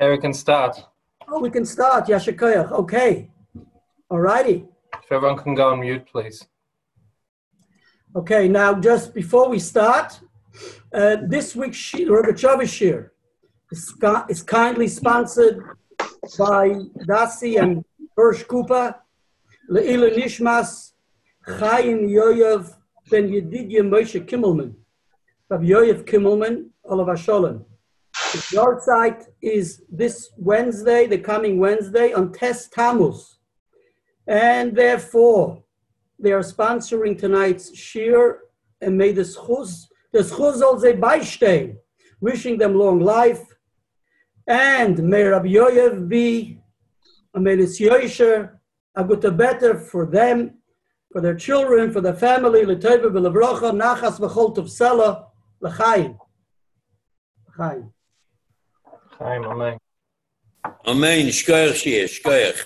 Okay, we can start. Oh, we can start. Yashikoyach. Okay. All righty. If everyone can go on mute, please. Okay, now just before we start, uh, this week's Shir, Rogachover Shir is, ki- is kindly sponsored by Dasi and Hirsch Kupa, Leila Nishmas, Chaim Yoyev, Ben Yedidya Moshe Kimmelman, Rabbi Yoyev Kimmelman, Olav Sholem. Yard site is this Wednesday, the coming Wednesday, on Tes Tammuz. And therefore, they are sponsoring tonight's shir, and may the schuz, the schuz wishing them long life. And may Rabbi Yoyev be a melis yosher, a good better for them, for their children, for their family, l'teva v'levrocha, nachas v'chol tov sela, l'chaim. L'chaim. Chaim, amen. Amen. Shkoyach shir, shkoyach.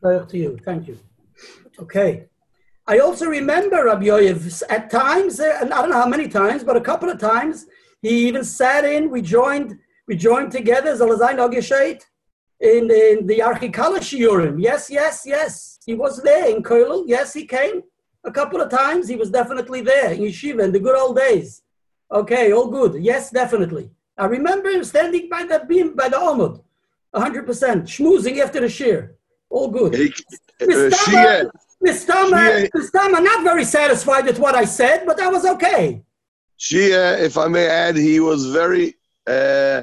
Baruch to you. Thank you. Okay. I also remember Rabbi Yoyev at times, uh, and I don't know how many times, but a couple of times, he even sat in. We joined, we joined together, Zalazai Nogesheit, in, in the Archikala Shiurim. Yes, yes, yes. He was there in Koilel. Yes, he came a couple of times. He was definitely there in Yeshiva in the good old days. Okay, all good. Yes, definitely. I remember him standing by the beam, by the Omud, 100%, schmoozing after the shear. All good. Ik, uh, Mr. Shia, Mr. Mr. not very satisfied with what I said, but that was okay. Shia, if I may add, he was very, uh,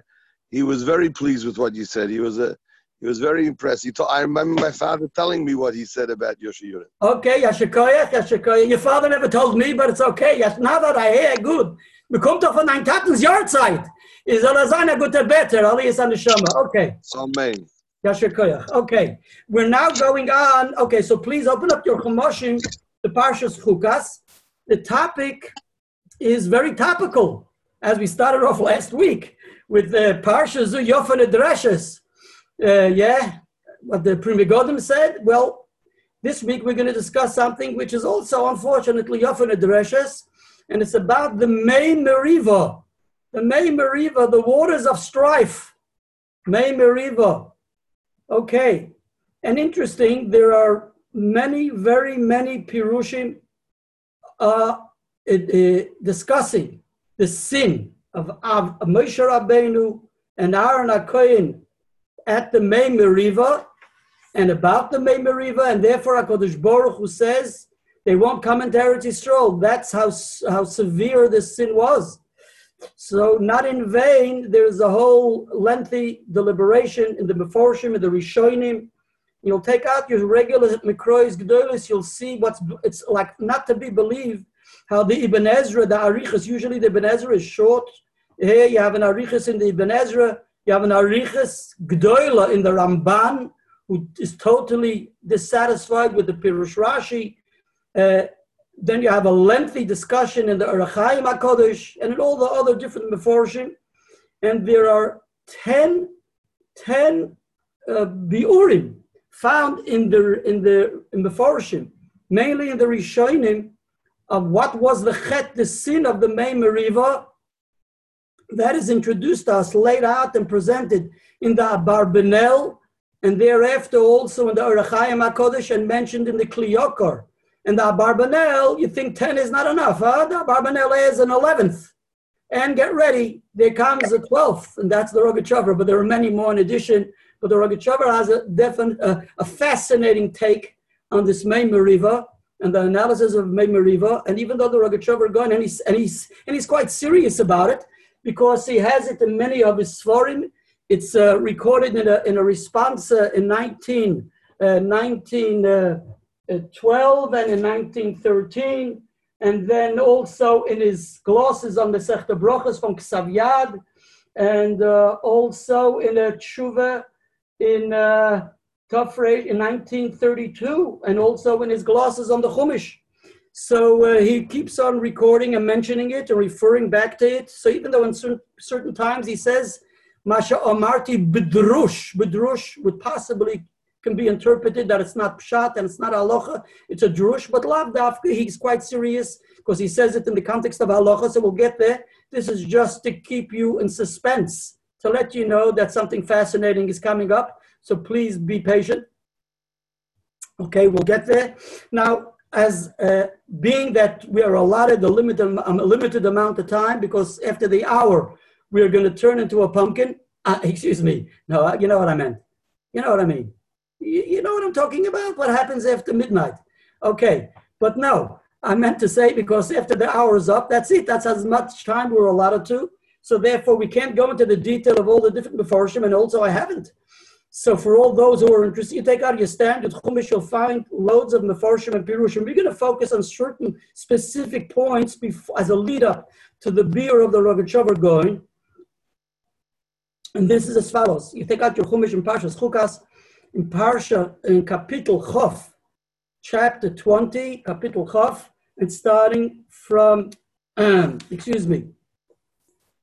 he was very pleased with what you said. He was a, he was very impressed. He told, I remember my father telling me what he said about Yoshi Yudin. Okay, Yashikoya, Yashikoya. Your father never told me, but it's okay. Yes, now that I hear, good. Wir kommt doch von ein Tatens Jahrzeit. Is Alazana er sein, a guter better. Ali is an the Shama. Okay. So, man. Yashikoya. Okay. We're now going on. Okay, so please open up your Chumoshim, the Parshas Chukas. The topic is very topical, as we started off last week with the Parshas Yofan Dreshes. Uh, yeah, what the Primigodim said. Well, this week we're going to discuss something which is also, unfortunately, Yofan Dreshes, and it's about the main Meriva. The May Meriva, the waters of strife. May Meriva. Okay. And interesting, there are many, very many Pirushim uh, uh, discussing the sin of, of Moshe Rabbeinu and Aaron HaKohen at the May Meriva and about the May Meriva, and therefore HaKadosh Baruch Hu says they won't come into Eretz Yisrael. That's how, how severe this sin was. So not in vain, there's a whole lengthy deliberation in the Meforshim and the Rishonim. You'll take out your regular Mikrois Gedolis, you'll see what's, it's like not to be believed how the Ibn Ezra, the Arichas, usually the Ibn Ezra is short. Here you have an Arichas in the Ibn Ezra, you have an Arichas Gdoila in the Ramban, who is totally dissatisfied with the Pirush Rashi. Uh, then you have a lengthy discussion in the Or HaChaim HaKodesh and in all the other different Meforshim. And there are 10, 10 uh, Biurim found in the, in the in Meforshim, mainly in the Rishonim, of what was the chet, the sin of the May Meriva. That is introduced to us, laid out and presented in the Abarbanel, and thereafter also in the Or HaChaim HaKodesh and mentioned in the Kliyokar. And the Abarbanel, you think 10 is not enough, huh? The Abarbanel is an 11th. And get ready, there comes a 12th, and that's the Rogachover. But there are many more in addition. But the Rogachover has a, definite, uh, a fascinating take on this main Meriva and the analysis of main Meriva. And even though the Rogachover gone, and he's, and, he's, and he's quite serious about it because he has it in many of his Sforim. It's uh, recorded in a, in a response uh, in 19, uh, 19 uh, uh, 12 and in 1913, and then also in his glosses on the Sechta Brochas from Ksavyad, and uh, also in a tshuva in uh, Tafre in 1932, and also in his glosses on the Chumash. So uh, he keeps on recording and mentioning it and referring back to it. So even though in cer- certain times he says, Masha Amarti Bedrush, Bedrush would possibly can be interpreted that it's not pshat and it's not halacha, it's a drush, but lav dafka, he's quite serious because he says it in the context of halacha, so we'll get there. This is just to keep you in suspense to let you know that something fascinating is coming up. So please be patient. Okay, we'll get there. Now, as uh, being that we are allotted a limited, um, a limited amount of time, because after the hour, we are going to turn into a pumpkin. Uh, excuse me. No, uh, you know what I meant. You know what I mean. You, you know what I'm talking about? What happens after midnight? Okay, but no, I meant to say because after the hour is up, that's it. That's as much time we're allotted to. So therefore, we can't go into the detail of all the different Mefarshim, and also I haven't. So for all those who are interested, you take out your standard Chumash, you'll find loads of Mefarshim and Pirushim. We're Gaon to focus on certain specific points before, as a lead up to the beer of the Rogachover going. And this is as follows. You take out your Chumash and Parshas Chukas, in Parsha, in Kapitel Chof, chapter 20, Kapitel Chof, and starting from, um, excuse me,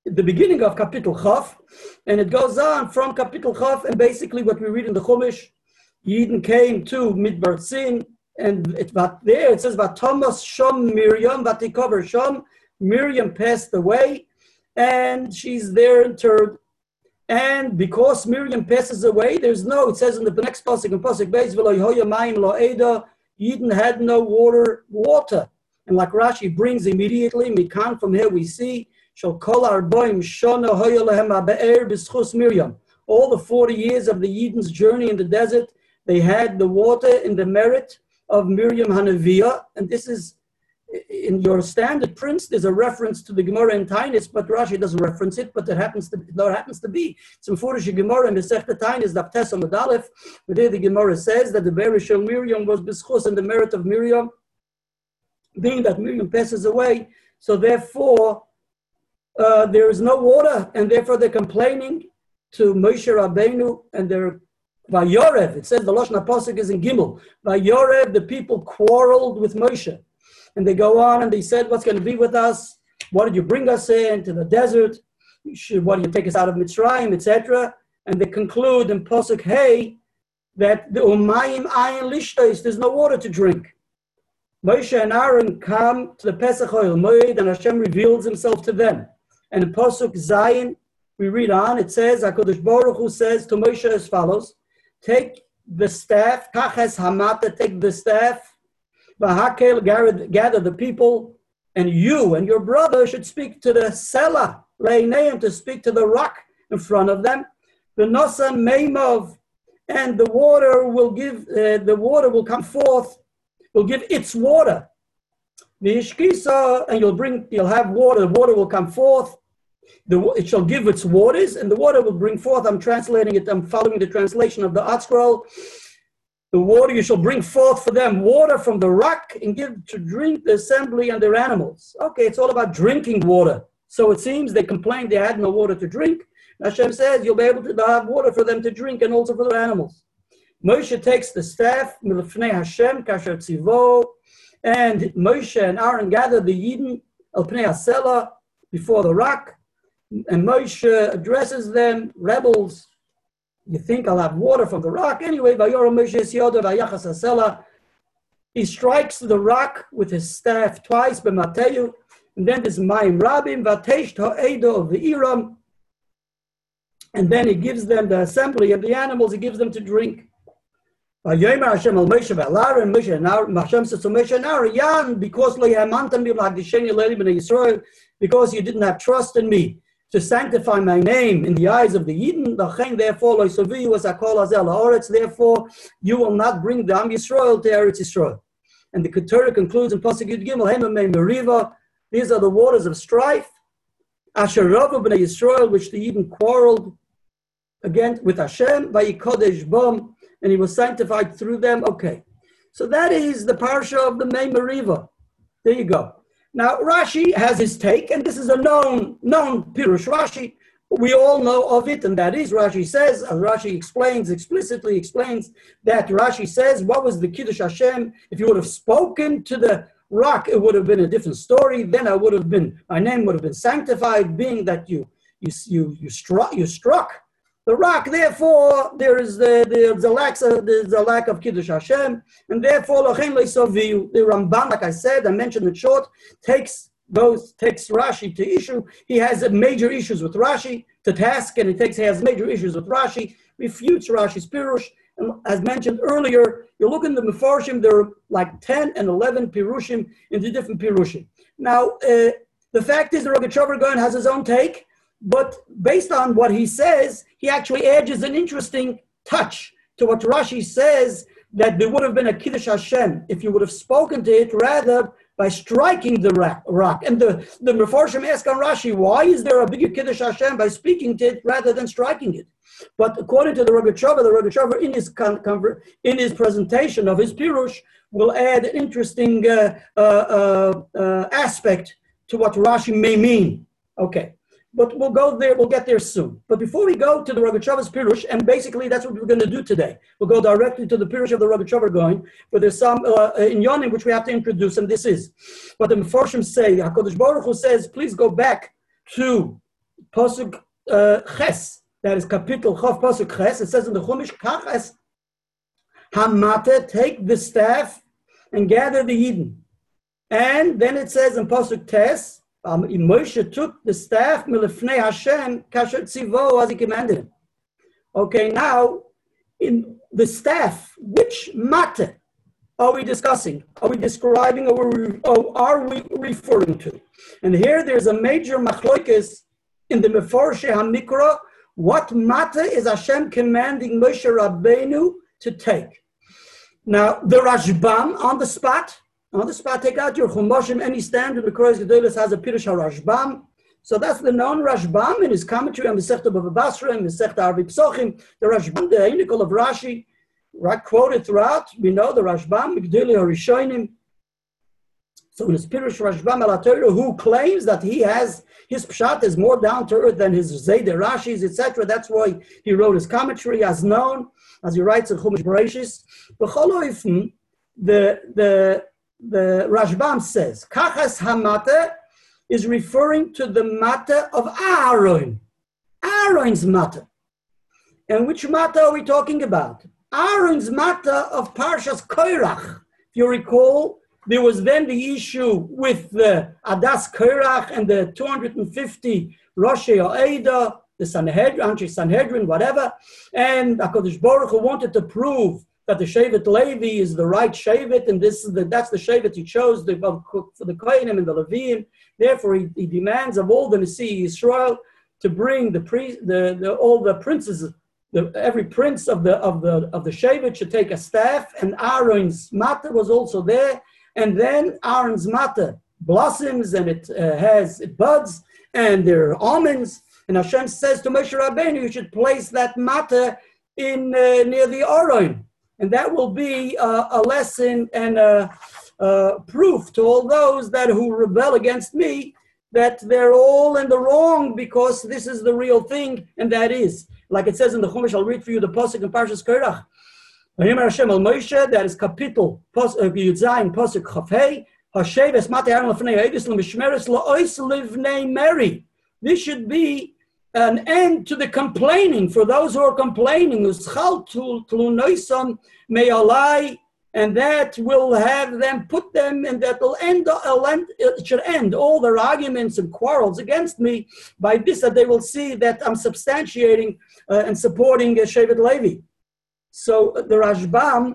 the beginning of Kapitel Chaf, and it goes on from Kapitel Chaf, and basically what we read in the Chumash, Yidden came to Midbar Sin, and it but there it says "But Thomas Shom Miriam, Vatikover Shom, Miriam passed away, and she's there interred. And because Miriam passes away, there's no, it says in the next pasuk in pasuk Beis, Lo Yidden had no water, water. And like Rashi brings immediately, Mikan, from here we see Miriam. All the 40 years of the Eden's journey in the desert, they had the water in the merit of Miriam Hanaviah. And this is in your standard prints, there's a reference to the Gemara in Tainis, but Rashi doesn't reference it, but it happens to, it happens to be. In Furish Gemara in Mesechta Tainis, Daptesa Medalef, where there the Gemara says that the Bereshel Miriam was Bischus and the merit of Miriam, being that Miriam passes away. So therefore, uh, there is no water, and therefore they're complaining to Moshe Rabbeinu, and they're Vayorev. It says the Lashon Apostle is in Gimel. Vayorev, the people quarreled with Moshe, and they go on and they said, "What's going to be with us? What did you bring us in to the desert? Should, what did you take us out of Mitzrayim, etc." And they conclude in Posuk Hey that the Umayim Ayin Lishtais, there's no water to drink. Moshe and Aaron come to the Pesach Oil Moed, and Hashem reveals himself to them. And in Pasuk Zion, we read on, it says, HaKadosh Baruch Hu says to Moshe as follows, take the staff, kaches hamata, take the staff, vahakel, gather the people, and you and your brother should speak to the Selah, Leineim, to speak to the rock in front of them. The Nosa Meimov, and the water will give, uh, the water will come forth, will give its water. The Ishkisa, and you'll bring, you'll have water, the water will come forth, the, it shall give its waters, and the water will bring forth. I'm translating it, I'm following the translation of the ArtScroll. The water you shall bring forth for them water from the rock and give to drink the assembly and their animals. Okay, it's all about drinking water. So it seems they complained they had no water to drink. Hashem says you'll be able to have water for them to drink and also for their animals. Moshe takes the staff, Milfnei Hashem, Kasher Tzivo, and Moshe and Aaron gather the Yidden, El Pnei Asela, before the rock, and Moshe addresses them, rebels. You think I'll have water from the rock? Anyway, he strikes the rock with his staff twice, and then there's Mayim Rabim, of the Iram, and then he gives them the assembly of the animals, he gives them to drink. Because you didn't have trust in me to sanctify my name in the eyes of the Eden, therefore therefore you will not bring the Am Yisrael to Eretz Yisrael. And the Keturah concludes in Pasuk Yud Gimel, Meriva, these are the waters of strife, Asher b'nei Yisrael, which the Eden quarreled again with Hashem, Vayikodesh Bom, and he was sanctified through them. Okay. So that is the parsha of the Mei Meriva. There you go. Now Rashi has his take, and this is a known known Pirush Rashi. We all know of it, and that is Rashi says, as Rashi explains explicitly explains that Rashi says, what was the Kiddush Hashem? If you would have spoken to the rock, it would have been a different story. Then I would have been, my name would have been sanctified, being that you you you you struck you struck the rock, therefore, there is the, the, the, lack, of, the lack of Kiddush Hashem, and therefore, the Ramban, like I said, I mentioned it short, takes goes takes Rashi to issue. He has major issues with Rashi to task, and he takes he has major issues with Rashi, refutes Rashi's pirush. And as mentioned earlier, you look in the Mefarshim, there are like 10 and 11 pirushim in the different pirushim. Now, uh, the fact is, the Rogachover Gaon has his own take, but based on what he says, he actually adds an interesting touch to what Rashi says that there would have been a Kiddush Hashem if you would have spoken to it rather by striking the rock. And the, the Mefarshim ask on Rashi, why is there a bigger Kiddush Hashem by speaking to it rather than striking it? But according to the Rogachover, the Rogachover in his in his presentation of his Pirush will add an interesting uh, uh, uh, uh, aspect to what Rashi may mean. Okay. But we'll go there, we'll get there soon. But before we go to the Rogachover's Pirush, and basically that's what we're Gaon to do today. We'll go directly to the Pirush of the Rogachover going, but there's some uh, in Yonim which we have to introduce, and this is what the Meforshim say. HaKadosh Baruch Hu says, please go back to Pasuk uh, Ches, that is Kapitel Chav Pasuk Ches. It says in the Chumash, Kach Hamate, take the staff and gather the Yidden. And then it says in Pasuk Tes, um, Moshe took the staff milifnei Hashem kasher tzivo as he commanded. Okay, now in the staff, which matter are we discussing? Are we describing or, are we referring to? And here there's a major machloikis in the Meforsheh HaMikra. What matter is Hashem commanding Moshe Rabbeinu to take? Now, the Rashbam on the spot on the spot, take out your Chumashim, any standard, the Krois Gedolis has a Pirush HaRashbam. So that's the known Rashbam in his commentary on the Sechta Bava Basra and the Sechta Arvi Psochim. The Rashbam, the Einikel of Rashi, quoted throughout. We know the Rashbam, Gdili Harishoinim. So in his Pirush Rashbam al who claims that he has, his Pshat is more down to earth than his Zayde Rashis, etc. That's why he wrote his commentary as known, as he writes in Chumash Bereshis. The, the, the Rashbam says, Kachas Hamata is referring to the matter of Aaron, Aaron's matter. And which matter are we talking about? Aaron's matter of Parshas Koirach. If you recall, there was then the issue with the Adas Koirach and the 250 Rosh Ada, the Sanhedrin, Sanhedrin, whatever. And HaKadosh Baruch Hu wanted to prove that the Shevet Levi is the right Shevet, and this is the, that's the Shevet he chose the, for the Kohanim and the Levim. Therefore, he, he, demands of all the Nasi Israel to bring the, pre, the, the all the princes, the, every prince of the of the of the Shevet should take a staff, and Aaron's matter was also there, and then Aaron's matter blossoms and it uh, has it buds and there are almonds. And Hashem says to Moshe Rabbeinu, you should place that matter in uh, near the Aron. And that will be uh, a lesson and a, proof to all those that who rebel against me that they're all in the wrong because this is the real thing, and that is, like it says in the Chumash, I'll read for you the Pasuk in Parshas Moshe, that is capital Yudzayin Pasuk Chafei, Hashem es mate Aaron lefnei Eidus l'mishmeres la'ois livnei Mary. This should be an end to the complaining for those who are complaining. May Allah, and that will have them put them, and that will end, it should end all their arguments and quarrels against me by this, that they will see that I'm substantiating uh, and supporting uh, Shevet Levi. So uh, the Rashbam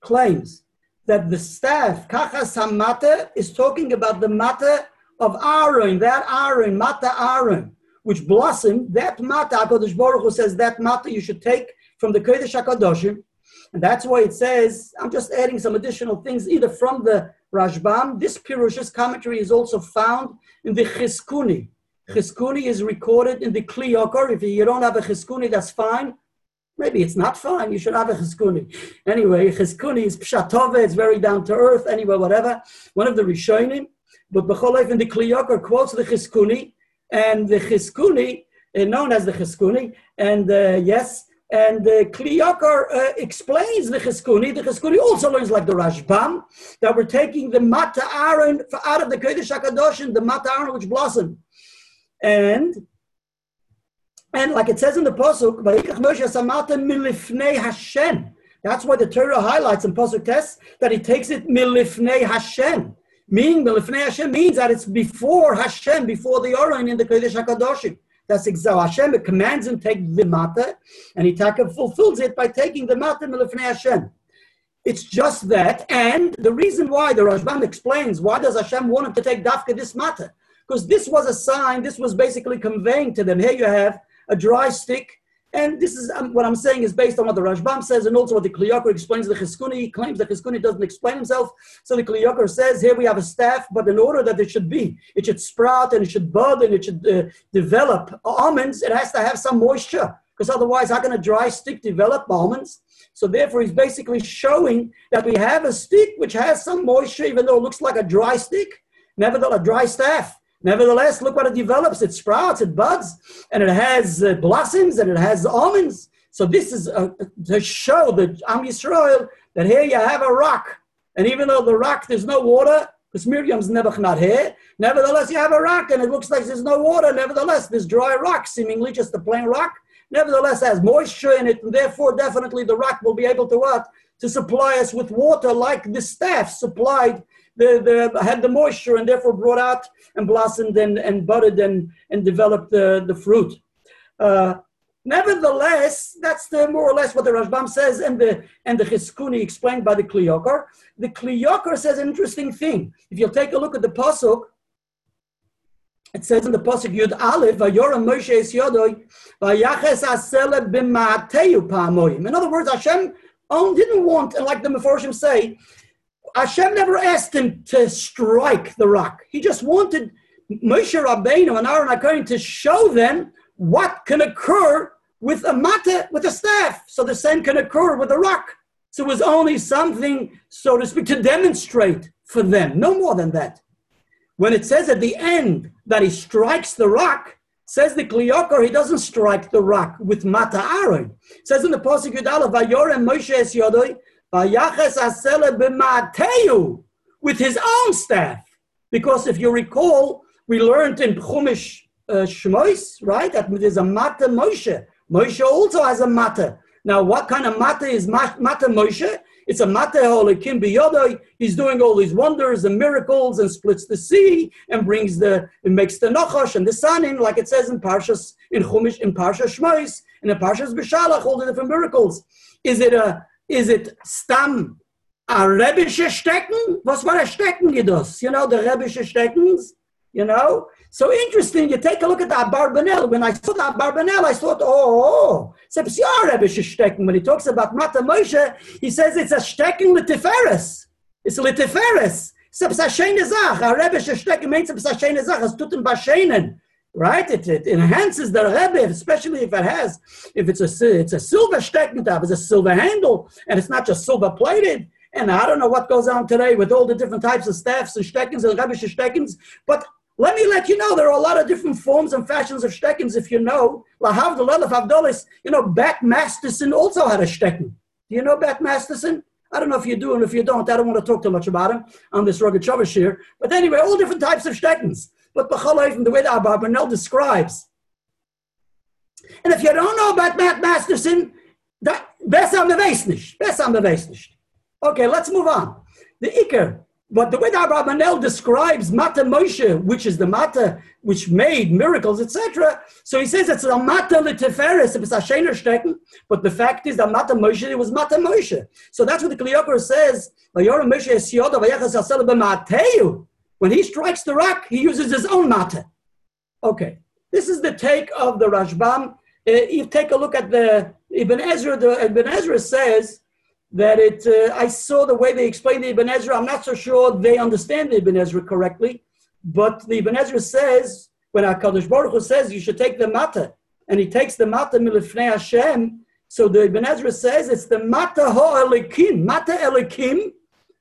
claims that the staff, Kachas HaMata, is talking about the matter of Aaron, that Aaron, Mata Aaron which blossom, that mata, HaKadosh Baruch Hu says that mata you should take from the Kodesh HaKadoshim. And that's why it says, I'm just adding some additional things, either from the Rashbam. This Pirush's commentary is also found in the Chizkuni. Chizkuni is recorded in the Kli Yakar. If you don't have a Chizkuni, that's fine. Maybe it's not fine. You should have a chizkuni. Anyway, chizkuni is pshatove. It's very down to earth. Anyway, whatever. One of the Rishonim. But B'cholev in the Kliyakar quotes the chizkuni and the Chizkuni, uh, known as the Chizkuni, and uh, yes, and the Kliyakar uh, explains the Chizkuni. The Chizkuni also learns like the Rashbam, that we're taking the Mata Aaron out of the Kodesh HaKadosh, the Mata Aaron which blossomed. And and like it says in the Pasuk. That's why the Torah highlights in Pasuk Test that he takes it milifnei Hashem. Meaning, Melifnei Hashem means that it's before Hashem, before the Oron in the Kodesh HaKadoshim. That's exactly Hashem commands him take the mata, and he fulfills it by taking the mata Melifnei Hashem. It's just that, and the reason why the Rashbam explains why does Hashem want him to take dafka this mata? Because this was a sign, this was basically conveying to them. Here you have a dry stick and this is um, what I'm saying is based on what the Rashbam says and also what the Kli Yakar explains. The Chizkuni claims that Chizkuni doesn't explain himself. So the Kli Yakar says here we have a staff, but in order that it should be, it should sprout and it should bud and it should uh, develop almonds, it has to have some moisture. Because otherwise, how can a dry stick develop almonds? So therefore, he's basically showing that we have a stick which has some moisture, even though it looks like a dry stick, nevertheless a dry staff. Nevertheless, look what it develops. It sprouts, it buds, and it has uh, blossoms and it has almonds. So this is uh, to show the Am Yisrael that here you have a rock. And even though the rock, there's no water, because Miriam's never not here, nevertheless you have a rock and it looks like there's no water. Nevertheless, this dry rock, seemingly just a plain rock, nevertheless has moisture in it, and therefore definitely the rock will be able to what? To supply us with water like the staff supplied the, the, had the moisture and therefore brought out and blossomed and, and budded and, and developed the, the fruit. Uh, nevertheless, that's the more or less what the Rashbam says and the and the Chizkuni explained by the Kli Yakar. The Kli Yakar says an interesting thing. If you'll take a look at the pasuk, it says in the pasuk Yud Aleph, "Vayoram Moshe es Yodoy, vayaches asele b'ma'ateu pa'amoyim." In other words, Hashem didn't want, and like the Meforshim say, Hashem never asked him to strike the rock. He just wanted Moshe Rabbeinu and Aaron Akarim to show them what can occur with a mata, with a staff. So the same can occur with a rock. So it was only something, so to speak, to demonstrate for them, no more than that. When it says at the end that he strikes the rock, says the Kli Yakar, he doesn't strike the rock with mata Aaron. It says in the Pasuk Yudala, Vayorem Moshe es Yodoi, with his own staff. Because if you recall, we learned in Chumash uh, Shmois, right, that there's a Mata Moshe. Moshe also has a Mata. Now, what kind of Mata is Mata Moshe? It's a Mata Holikim Biyodoi. He's doing all these wonders and miracles and splits the sea and brings the, and makes the Nachash and the sun in, like it says in Parshas, in Chumash, in Parsha Shmois, in the Parshas Beshalach, all the different miracles. Is it a is it stam a rebische stecken? Was war a stecken das? You know, the rebische steckens, you know? So interesting, you take a look at that Barbanel. When I saw that Barbanel, I thought, oh, oh it's a rebische stecken. When he talks about Mata Moshe, he says it's a stecken litiferes. It's litiferes. It's a schöne Sache. A rebische stecken means a schöne Sache. Es tut right? It, it enhances the Rebbe, especially if it has, if it's a it's a silver steckentav, it's a silver handle, and it's not just silver plated. And I don't know what goes on today with all the different types of staffs and steckens and Rebbe steckens, but let me let you know there are a lot of different forms and fashions of steckens. If you know, Lahavdallah Avdolis, you know, Bat Masterson also had a stecken. Do you know Bat Masterson? I don't know if you do, and if you don't, I don't want to talk too much about him on this rugged Shavush here. But anyway, all different types of steckens. But from the way that Abarbanel describes. And if you don't know about Matt Masterson, that, besser am beweis nicht. Besser am. Okay, let's move on. The Iker, but the way that Abrabanel describes Mata Moshe, which is the Mata which made miracles, etc. So he says it's a Mata Liteferis, it's a Shener Stecken, but the fact is that Mata Moshe, it was Mata Moshe. So that's what the Kli Yakar says, Vayoram Moshe Esiyoda Vayachas Asel B'Mateu. When he strikes the rock, he uses his own mata. Okay, this is the take of the Rashbam. Uh, you take a look at the Ibn Ezra. The Ibn Ezra says that it. Uh, I saw the way they explain the Ibn Ezra. I'm not so sure they understand the Ibn Ezra correctly, but the Ibn Ezra says when our Hakadosh Baruch Hu says you should take the mata, and he takes the mata milifnei Hashem. So the Ibn Ezra says it's the mata ho elikim, mata elikim,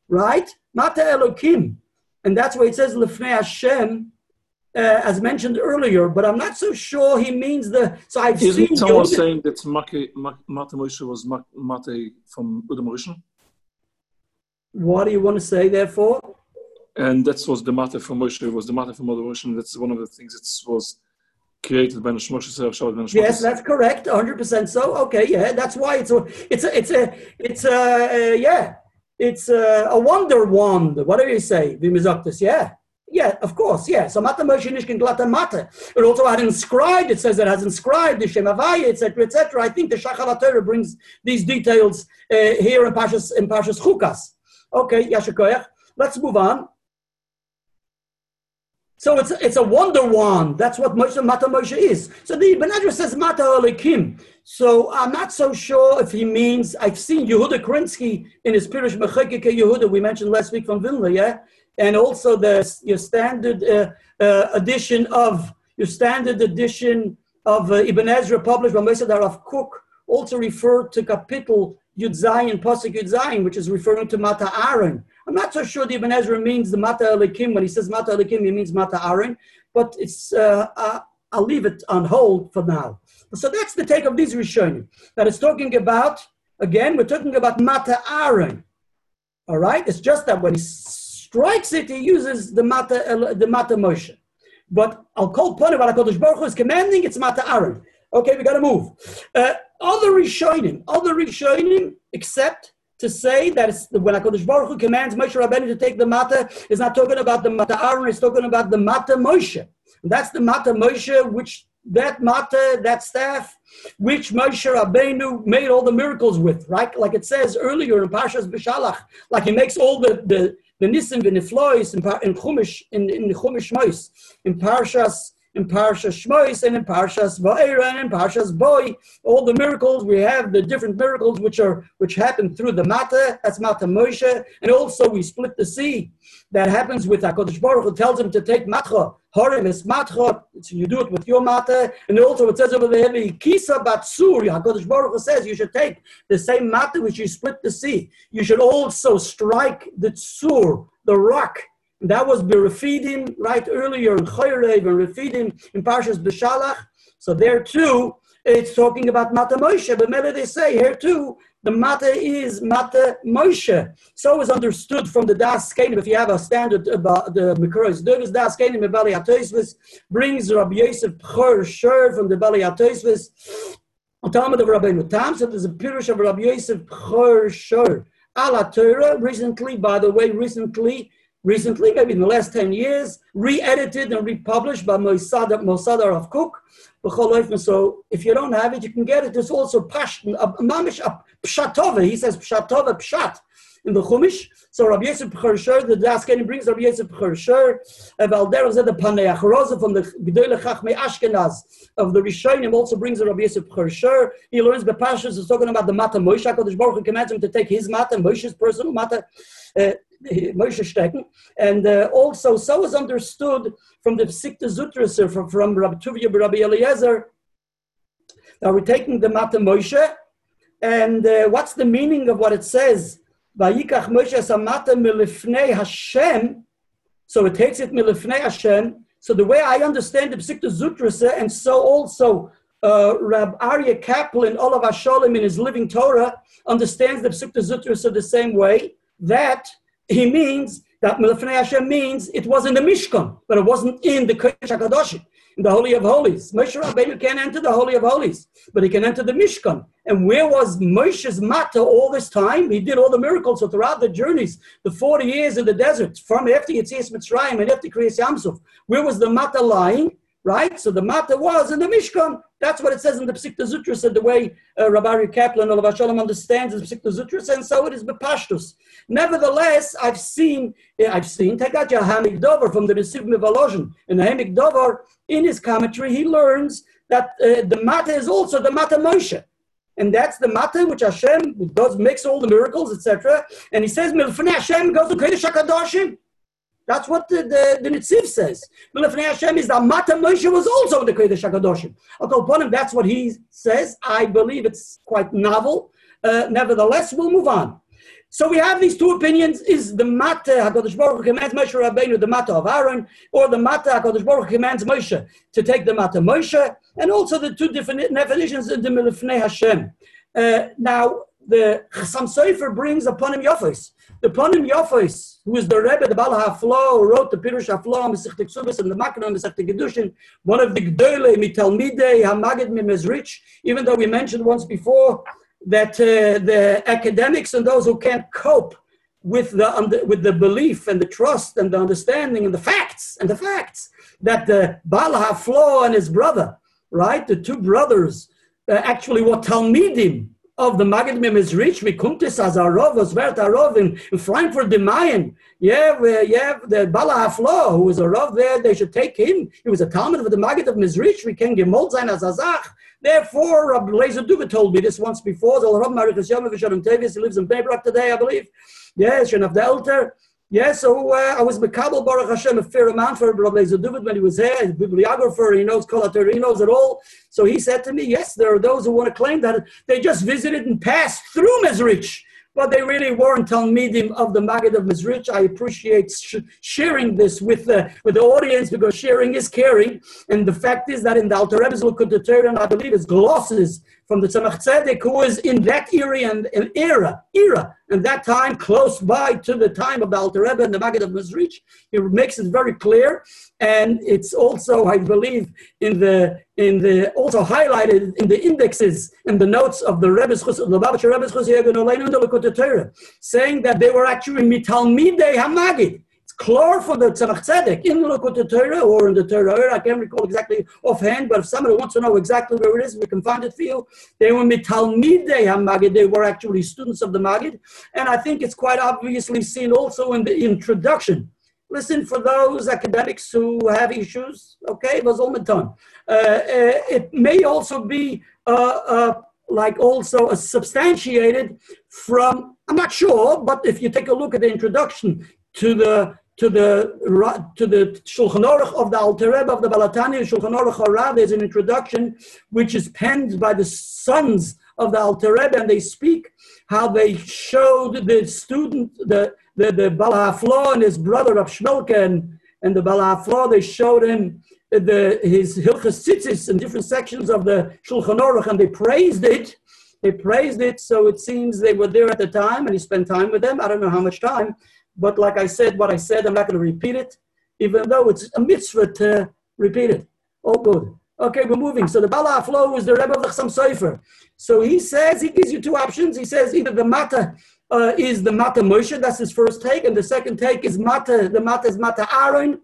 right? Mata elikim. And that's why it says Lefnei Hashem, uh, as mentioned earlier, but I'm not so sure he means the. So I've Isn't seen. someone Yoda- saying that Mate, Mate Moshe was Ma- Mate from Udam Rishon? What do you want to say, therefore? And that was the Mate from Moshe, was the Mate from Udam Rishon. That's one of the things that was created by Shabbat Ben Yes, that's correct. 100% so. Okay, yeah, that's why it's a, it's a, it's a, it's a, uh, yeah. It's uh, a wonder wand. What do you say? Vimizoctus, yeah. Yeah, of course, yeah. So Mata Moshe Nishkin Glata Mata. It also had inscribed, it says it has inscribed the Shem etc., etc. I think the Shachar Torah brings these details uh, here in Pashas, in Pashas Chukas. Okay, Yashakoyach. Let's move on. So it's it's a wonder wand. That's what Moshe Mata Moshe is. So the Ibn Ezra says Mata Elikim. So I'm not so sure if he means. I've seen Yehuda Krinsky in his Pirush Mechekike Yehuda we mentioned last week from Vilna, yeah, and also the your standard uh, uh, edition of your standard edition of uh, Ibn Ezra published by Mossad HaRav Kook also referred to Kapitel Yud Zayin Pasuk Yud Zayin, which is referring to Mata Aaron. I'm not so sure the Ibn Ezra means the Mata Elikim. When he says Mata Elikim, he means Mata Aaron, but it's, uh, uh, I'll leave it on hold for now. So that's the take of these Rishonim. That it's talking about, again, we're talking about Mata Aaron. All right? It's just that when he strikes it, he uses the Mata, the Mata Moshe. But I'll call upon HaKadosh Baruch Hu is commanding, it's Mata Aaron. Okay, we got to move. Uh, other Rishonim, other Rishonim, except to say that it's, when HaKadosh Baruch Hu commands Moshe Rabbeinu to take the Mata, is not talking about the Mata Aaron, it's talking about the Mata Moshe. That's the Mata Moshe, which that Mata, that staff, which Moshe Rabbeinu made all the miracles with, right? Like it says earlier in Parshas Beshalach, like he makes all the, the, the Nisim and the Flois in, in Chumash, in, in Chumash Mois, in Parshas in Parshas Shmois and in Parshas Va'era and in Parshas Boy, all the miracles we have, the different miracles which are which happen through the Mata, that's Mata Moshe, and also we split the sea. That happens with Hakadosh Baruch who tells him to take Matcha, Horim is Matcha, so you do it with your Mata, and also it says over there, Kisa Batsur, Hakadosh Baruch Hu says you should take the same Mata which you split the sea. You should also strike the Tsur, the rock that was Berefidim right earlier in Chayrev and Refidim in Parshas Beshalach. So there too, it's talking about Mata Moshe, but maybe they say here too, the Mata is Mata Moshe. So is understood from the Das Kenim. If you have a standard about the Mikros, Durgas Das Kenim Bali Atoisvis brings Rabbi Yosef Bechor Shor from the Bali Atoisvis. Talmud of Rabbi Nutam, so there's a Pirush of Rabbi Yosef Bechor Shor. Ala Torah, recently, by the way, recently, recently, maybe in the last 10 years, re-edited and republished by Mossad, Mossad of Cook. So if you don't have it, you can get it. There's also Pashtan, a Mamish, a Pshatova. He says Pshatova, Pshat in the Chumash. So Rabbi Yosef Pchersher, the Daskeni brings Rabbi Yosef Pchersher, Valder said the Paneach Rosa from the Gedele Chachmei Ashkenaz of the Rishonim also brings Rabbi Yosef Pchersher. He learns the Pashas is talking about the Mata Moshe. HaKadosh Baruch Hu commands him to take his Mata, Moshe's personal Mata, uh, Moshe Stecken. And uh, also, so is understood from the Psikta Zutrasir from, from Rabbi Tuvia Rabbi Eliezer that we're taking the Mata Moshe. And uh, what's the meaning of what it says? Vayikach Moshe Samata milifnei Hashem. So it takes it milifnei Hashem. So the way I understand the Psikta Zutrasir, and so also uh, Rab Aryeh Kaplan, Olav Hasholim in his Living Torah, understands the Psikta Zutrasir the same way, that he means that Milafnei Hashem means it was in the Mishkan, but it wasn't in the Kodesh HaKadoshim, in the Holy of Holies. Moshe Rabbeinu can't enter the Holy of Holies, but he can enter the Mishkan. And where was Moshe's Mata all this time? He did all the miracles. Throughout the journeys, the 40 years in the desert, from after Yetzias Mitzrayim and after Kriyas Yamsuf, where was the Mata lying? Right? So the matter was in the Mishkan. That's what it says in the Psikta Zutra, said the way uh, Rabbi Kaplan, Olav Shalom understands the Psikta Zutra, and so it is Bepashtus. Nevertheless, I've seen, I've seen, your Hamik Dover from the Nesiv Mivalozhin. In the Hamik Dover, in his commentary, he learns that uh, the matter is also the matter Moshe. And that's the matter which Hashem does, makes all the miracles, etc. And he says, Milfnei Hashem goes to Kodesh HaKadoshim. That's what the, the, the Nitziv says. Milafnei Hashem is that Mata Moshe was also the Kodesh HaKadoshim. Upon him, that's what he says. I believe it's quite novel. Uh, nevertheless, we'll move on. So we have these two opinions: is the Mata Hakadosh Baruch Hu commands Moshe Rabbeinu the Mata of Aaron, or the Mata Hakadosh Baruch Hu commands Moshe to take the Mata Moshe, and also the two different definitions of the Milafnei Hashem. Uh, now the Chassam Sofer brings Ponim Yofis. The Ponim Yofis, who is the Rebbe, the Baal HaFlo, wrote the Pirush HaFlo, Mesech Ksubis, and the Makna, Mesech Gedushin, one of the Gdole, Mitalmidei, Hamagid Mimezrich, even though we mentioned once before that uh, the academics and those who can't cope with the with the belief and the trust and the understanding and the facts and the facts that the Baal HaFlo and his brother, right, the two brothers, uh, actually what Talmidim of the Magid Mimizrich, we come to Sazarov, Osvert Arov in, in Frankfurt the Mayan. Yeah, yeah, the Bala Haflo, who was a Rav there, they should take him. He was a Talmud of the Magid of Mizrich, we can gemold sein as Azach. Therefore, Rabbi Lezer Duva told me this once before. The Rav Marichas Yom Visharim he lives in Beibrak today, I believe. Yes, the Elter. Yeah, so uh, I was Mekabel Baruch Hashem a fair amount for Rabbi David when he was there, a bibliographer, he knows Kolater, he knows it all. So he said to me, yes, there are those who want to claim that they just visited and passed through Mizrich, but they really weren't Talmidim of the Maggid of Mizrich. I appreciate sh- sharing this with the, with the audience because sharing is caring. And the fact is that in the Alter Rebbe's Torah, and I believe it's glosses from the Tzemach Tzedek, who was in that era and, era, era, and that time close by to the time of the Alter Rebbe and the Maggid of Mizrich. It makes it very clear. And it's also, I believe, in the in the also highlighted in the indexes and the notes of the Rebbe's the Babasha Rebbe's saying that they were actually mitalmidei hamagid. Clear for the Tzemach Tzedek in the Torah or in the Torah. I can't recall exactly offhand, but if somebody wants to know exactly where it is, we can find it for you. They were mitalmidei hamagid. They were actually students of the Magid, and I think it's quite obviously seen also in the introduction Listen, for those academics who have issues, okay, it was all Uh, uh, it may also be uh, uh, like also substantiated from, I'm not sure, but if you take a look at the introduction to the to the to the Shulchan Aruch of the Alter Rebbe of the Balatani Shulchan Aruch Hara, there's an introduction which is penned by the sons of the Alter Rebbe, and they speak how they showed the student the the, the Balaflo and his brother of Shmelke and, and the Balaflo, they showed him the, his Hilchas Tzitzis in different sections of the Shulchan Aruch and they praised it. They praised it, so it seems they were there at the time and he spent time with them. I don't know how much time, but like I said, what I said, I'm not going to repeat it, even though it's a mitzvah to repeat it. All good. Okay, we're moving. So the Bala Aflo is the Rebbe of the Chassam Sofer. So he says, he gives you two options. He says either the Mata uh, is the Mata Moshe, that's his first take, and the second take is Mata, the Mata is Mata Aaron.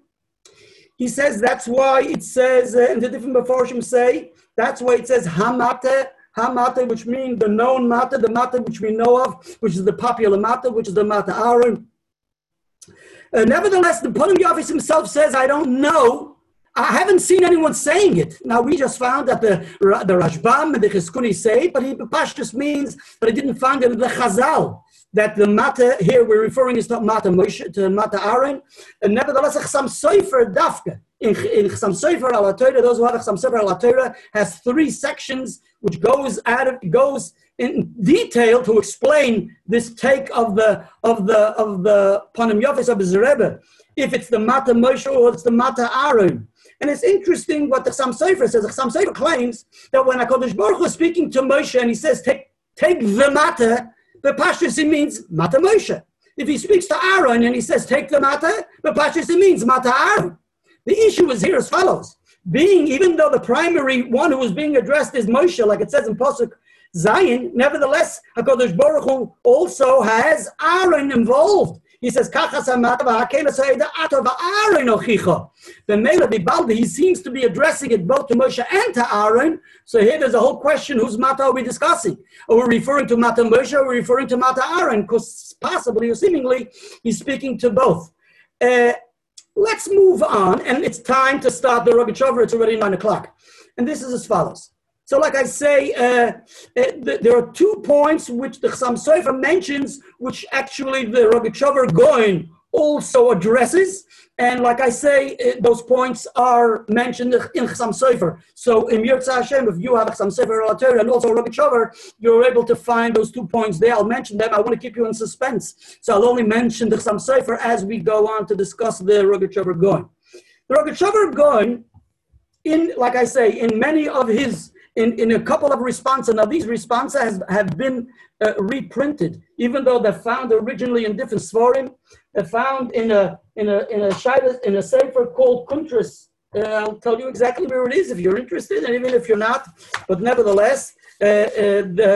He says that's why it says, uh, and the different Meforshim say, that's why it says Hamata, Hamata, which means the known Mata, the Mata which we know of, which is the popular Mata, which is the Mata Aaron. Uh, nevertheless, the Purim himself says, I don't know I haven't seen anyone saying it. Now we just found that the the Rashbam and the Chizkuni say it, but he just means that I didn't find it in the Chazal that the matter here we're referring is not matter Moshe to matter Aaron, and nevertheless Chasam Sofer Dafka. In, Chasam Sofer al those who have Chasam Sofer al has three sections which goes out of goes in detail to explain this take of the of the of the Panim Yofis of his Rebbe, if it's the Mata Moshe or it's the Mata Aaron. And it's interesting what the Chasam Sofer says. The Chasam Sofer claims that when HaKadosh Baruch Hu is speaking to Moshe and he says, take, take the Mata," the Pashtus means Mata Moshe. If he speaks to Aaron and he says, take the Mata," the Pashtus means Mata Aaron. The issue is here as follows. Being, even though the primary one who is being addressed is Moshe, like it says in Pasuk Zion, nevertheless, HaKadosh Baruch Hu also has Aaron involved. He says, he seems to be addressing it both to Moshe and to Aaron. So here there's a whole question whose Mata are we discussing? Are we referring to Mata Moshe are we referring to Mata Aaron? Because possibly or seemingly he's speaking to both. Uh, let's move on, and it's time to start the Rogachover. It's already 9 o'clock. And this is as follows. So, like I say, uh, uh, th- there are two points which the Chassam Sofer mentions, which actually the Rogachover Goin also addresses. And like I say, uh, those points are mentioned in Chassam Sofer. So, in Yirtzeh Hashem, if you have Chassam Sofer and also Rogachover, you're able to find those two points there. I'll mention them. I want to keep you in suspense. So, I'll only mention the Chassam Sofer as we go on to discuss the Rogachover Goin. The Rogachover Goin, in, like I say, in many of his in, in a couple of responses. Now, these responses have been uh, reprinted, even though they're found originally in different svarim. They're found in a in a in a shaila, in a sefer called Kuntras. Uh, I'll tell you exactly where it is if you're interested, and even if you're not. But nevertheless, uh, uh the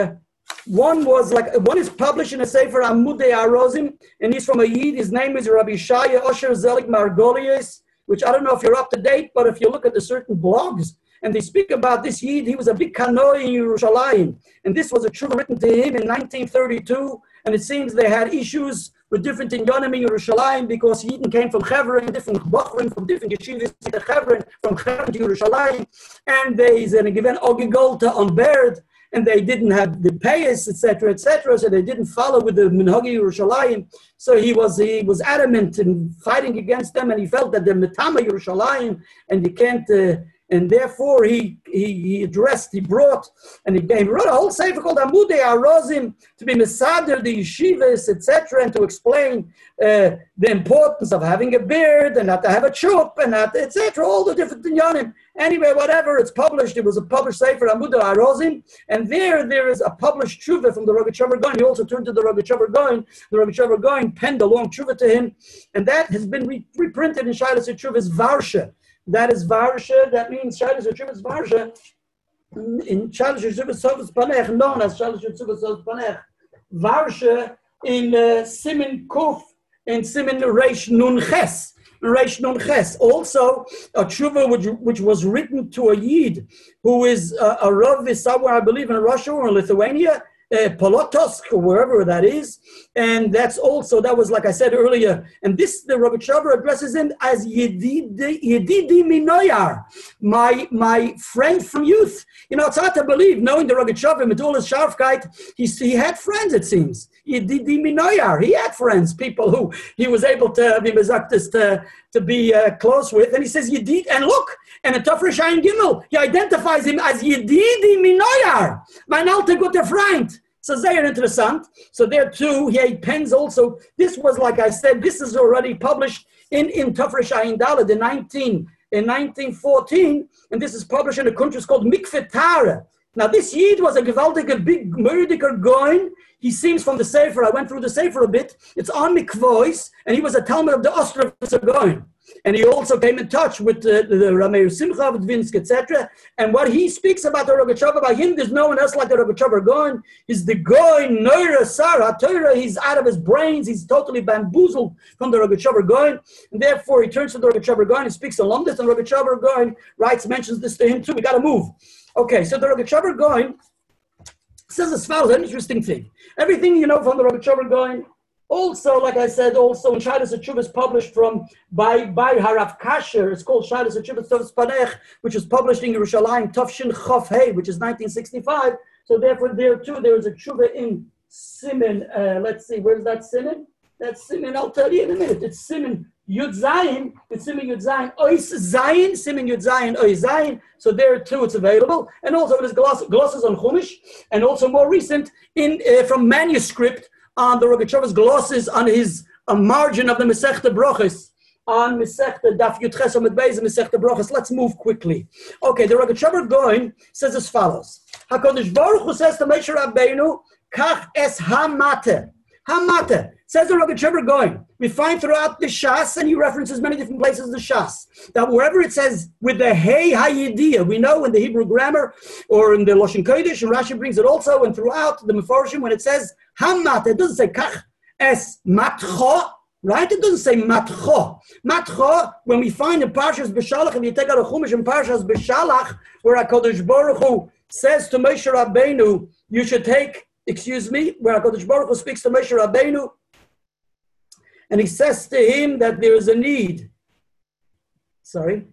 One was like one is published in a sefer Amudei Arozim, and he's from a Yid. His name is Rabbi Shaya Osher Zelig Margolius, which I don't know if you're up to date, but if you look at the certain blogs, and they speak about this Yid, he was a big kanoi in Yerushalayim, and this was a true written to him in 1932, and it seems they had issues with different inyanim in Yerushalayim because Yidden came from Hebron, different Bachrim from different yeshivas in Hebron, from Hebron to Yerushalayim, and they is given Ogigolta on Baird, and they didn't have the payas, etc., etc. So they didn't follow with the Minhagi Yerushalayim. So he was he was adamant in fighting against them, and he felt that they're Metama Yerushalayim, and you can't. Uh, and therefore he, he, he addressed, he brought, and he, he wrote a whole sefer called Amudei Arozim to be Mesader, the yeshivas, etc., and to explain uh, the importance of having a beard and not to have a chup and not, etc., all the different dinyanim. Anyway, whatever, it's published. It was a published sefer, Amudei Arozim, and there there is a published tshuva from the Rogachover Goin. He also turned to the Rogachover Goin. The Rogachover Goin penned a long tshuva to him, and that has been re- reprinted in Shilas Tshuva's Varsha. That is Varsha. That means Shalos Yeshuvas Varsha. In Shalos Yeshuvas Tzofnas Paneach, known as Shalos Yeshuvas Tzofnas Paneach. Varsha in uh, Simin Kuf, in Simin Reish Nun Ches. Reish Nun Ches. Also, a tshuva which, which was written to a Yid who is uh, a Rav somewhere, I believe, in Russia or in Lithuania, uh, Polotsk, or wherever that is. And that's also, that was like I said earlier, and this, the Rogachover addresses him as Yedidi, Minoyar, my, my friend from youth. You know, it's hard to believe, knowing the Rogachover, with all his sharfkeit, he, he had friends, it seems. Yedidi Minoyar, he had friends, people who he was able to be to, to be uh, close with. And he says, Yedid, and look, and a Tafresh Ayin Gimel, he identifies him as Yedidi Minoyar, mein alter guter Freund. So sehr interessant. So there too, he pens also. This was, like I said, this is already published in, in Tafresh Ayin in 19, in 1914, and this is published in a country called Mikvetara. Now this Yid was a gewaltige big murdiger goin. He seems from the Sefer, I went through the Sefer a bit. It's on Mikvois, and he was a Talmud of the Ostrovitzer goin. And he also came in touch with uh, the Rameir Simcha, Dvinsk, etc. And what he speaks about the Rogachover, by him, there's no one else like the Rogachover Gaon. He's the Gaon, Neura Sarah, Torah, he's out of his brains, he's totally bamboozled from the Rogachover Gaon. And therefore, he turns to the Rogachover Gaon, he speaks along this, and Rogachover Gaon writes, mentions this to him too. We got to move. Okay, so the Rogachover Gaon says as follows, an interesting thing. Everything you know from the Rogachover Gaon, also, like I said, also in Shadas Achuv is published from by by Harav Kasher. It's called Shadas Achuv Tzofnas Paneach, which was published in Yerushalayim Tafshin Chof Hey, which is 1965. So therefore, there too there is a tshuva in Simin. Uh, let's see, where's that Simin? That's Simin. I'll tell you in a minute. It's Simin Yud Zayin. It's Simin Yud Zayin. Ois Zayin. Simin Yud Zayin. Ois Zayin. So there too, it's available, and also is gloss, glosses on Chumash, and also more recent in uh, from manuscript on the Rogachover's glosses on his a margin of the Masechta Brochus on Masechta Daf Yutches Amid Beis Masechta Brochus. Let's move quickly. Okay, the Rogachover Gaon says as follows: Hakadosh Baruch Hu says to Moshe Rabbeinu, "Kach es hamate." Hamate says the Rogachover Gaon. We find throughout the Shas, and he references many different places in the Shas, that wherever it says with the Hey Hayidia, we know in the Hebrew grammar or in the Lashon Kodesh, and Rashi brings it also, and throughout the Mefarshim, when it says Hamat, it doesn't say Kach es matcho, right? It doesn't say matcho. Matcho, when we find in Parshas B'Shalach, if you take out a Chumash in Parshas B'Shalach, where HaKadosh Baruch Hu says to Moshe Rabbeinu, you should take, excuse me, where HaKadosh Baruch Hu speaks to Moshe Rabbeinu, and he says to him that there is a need. Sorry.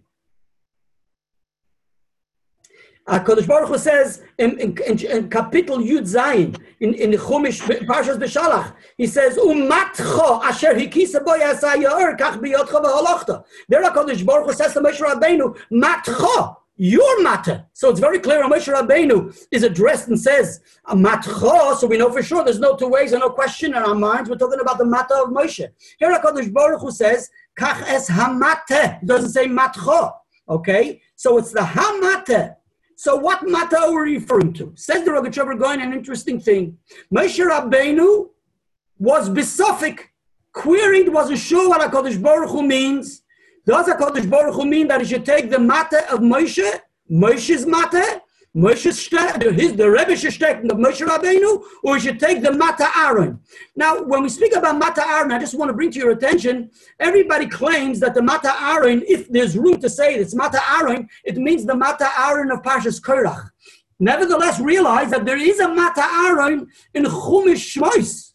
HaKadosh Baruch Hu says in, in, in, in Kapitel Yud Zayin, in, in Chumash, Parshas B'Shalach, he says, Umatcho asher hikisa bo yasa yor, kach biyotcha v'holochta. There HaKadosh Baruch Hu says to Moshe Rabbeinu, Matcho, your matter. So it's very clear Moshe Rabbeinu is addressed and says, Matcho, so we know for sure there's no two ways and no question in our minds. We're talking about the matter of Moshe. Here HaKadosh Baruch Hu says, Kach es hamate, doesn't say matcho. Okay? So it's the hamate. So what matter are we referring to? Says the Rogachover Gaon an interesting thing. Moshe Rabbeinu was besophic, querying, wasn't sure what HaKadosh Baruch Hu means. Does HaKadosh Baruch Hu mean that he should take the matter of Moshe, Moshe's matter, Moshe Shtek, his, the Rebbe should the Moshe Rabbeinu, or we should take the Mata Aaron. Now, when we speak about Mata Aaron, I just want to bring to your attention, everybody claims that the Mata Aaron, if there's room to say it, it's Mata Aaron, it means the Mata Aaron of Parshas Korach. Nevertheless, realize that there is a Mata Aaron in Chumash Shmois.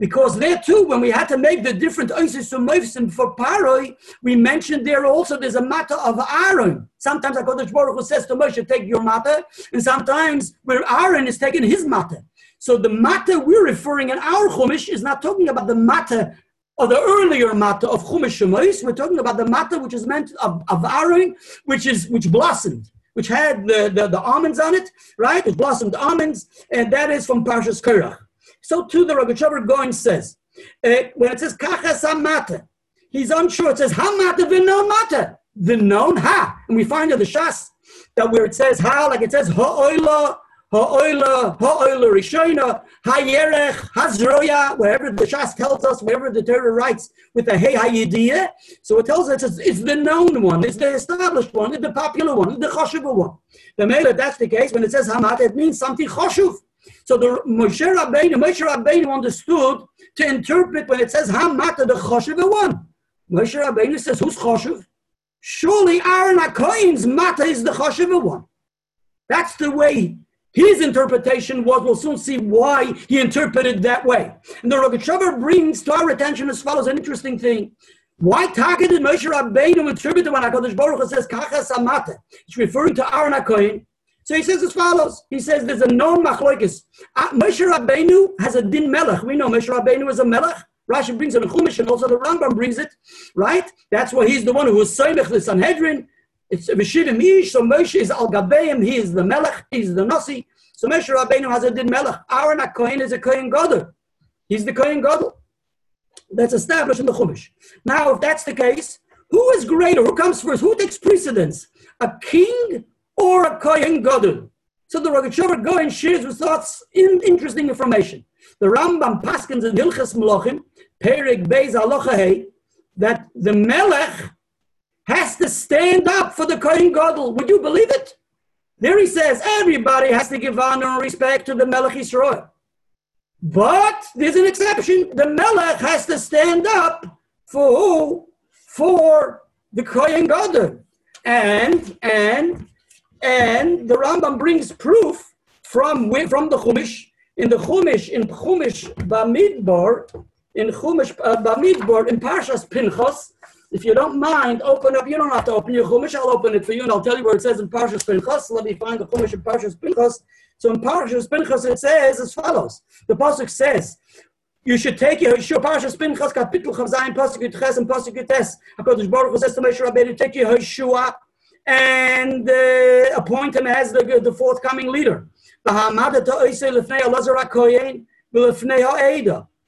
Because there too, when we had to make the different Isis and Moifsim for Paroi, we mentioned there also there's a matter of Aaron. Sometimes HaKadosh Baruch Hu says to Moshe, take your matter, and sometimes where Aaron is taking his matter. So the matter we're referring in our Chumash is not talking about the matter or the earlier matter of Chumash Shemois. We're talking about the matter which is meant of, of Aaron, which is which blossomed, which had the, the, the almonds on it, right? It blossomed almonds, and that is from Parshas Korach. So too the Rogachover Goin says, uh, when it says kachas hamata, he's unsure. It says hamata v'no mata, the known ha. And we find in the Shas that where it says ha, like it says ha oila, ha ha'oila, ha'oila, ha'oila rishona, ha'yerech, hazroya, wherever the Shas tells us, wherever the Torah writes with the hey hayidiyah. So it tells us it's, it's, the known one, it's the established one, it's the popular one, it's the choshuv one. The mele, that's the case. When it says hamata, it means something choshuv. So the Moshe Rabbeinu, Moshe Rabbeinu understood to interpret when it says Hamata the Choshev one. Moshe Rabbeinu says, who's Choshev? Surely Aaron HaKohen's Mata is the Choshev one. That's the way his interpretation was. We'll soon see why he interpreted that way. And the Rogachover brings to our attention as follows an interesting thing. Why targeted Moshe Rabbeinu interpreted when HaKadosh Baruch Hu says Kachas Amata? It's referring to Aaron HaKohen. So he says as follows. He says there's a known machlokes. Uh, Moshe Rabbeinu has a din melech. We know Moshe Rabbeinu is a melech. Rashi brings it in Chumash and also the Rambam brings it, right? That's why he's the one who was Soimech the Sanhedrin. It's Veshivim Ish, so Moshe is Al Gabeim, he is the Melech, he's the Nasi. So Moshe Rabbeinu has a din melech. Aaron HaKohen is a Kohen Gadol. He's the Kohen Gadol. That's established in the Chumash. Now, if that's the case, who is greater? Who comes first? Who takes precedence? A king or a Kohen Gadol. So the Rogachover Goyen shares with us in interesting information. The Rambam Paskins in Hilchas Melachim, Perik Beis Alocha that the Melech has to stand up for the Kohen Gadol. Would you believe it? There he says everybody has to give honor and respect to the Melech Israel. But there's an exception. The Melech has to stand up for who? For the Kohen Gadol. And, and and the Rambam brings proof from, from the Chumash. In the Chumash, in Chumash Bamidbar, in Chumash uh, Bamidbar, in Parshas Pinchas, if you don't mind, open up. You don't have to open your Chumash. I'll open it for you, and I'll tell you where it says in Parshas Pinchas. Let me find the Chumash in Parshas Pinchas. So in Parshas Pinchas, it says as follows: The pasuk says, "You should take your Yeshua Parshas Pinchas Kapitel Chavzayin Pasuk Yitches and Pasuk Yites." Hakadosh Baruch Hu says to Moshe Rabbeinu, "Take your Yeshua and uh, appoint him as the, the forthcoming leader.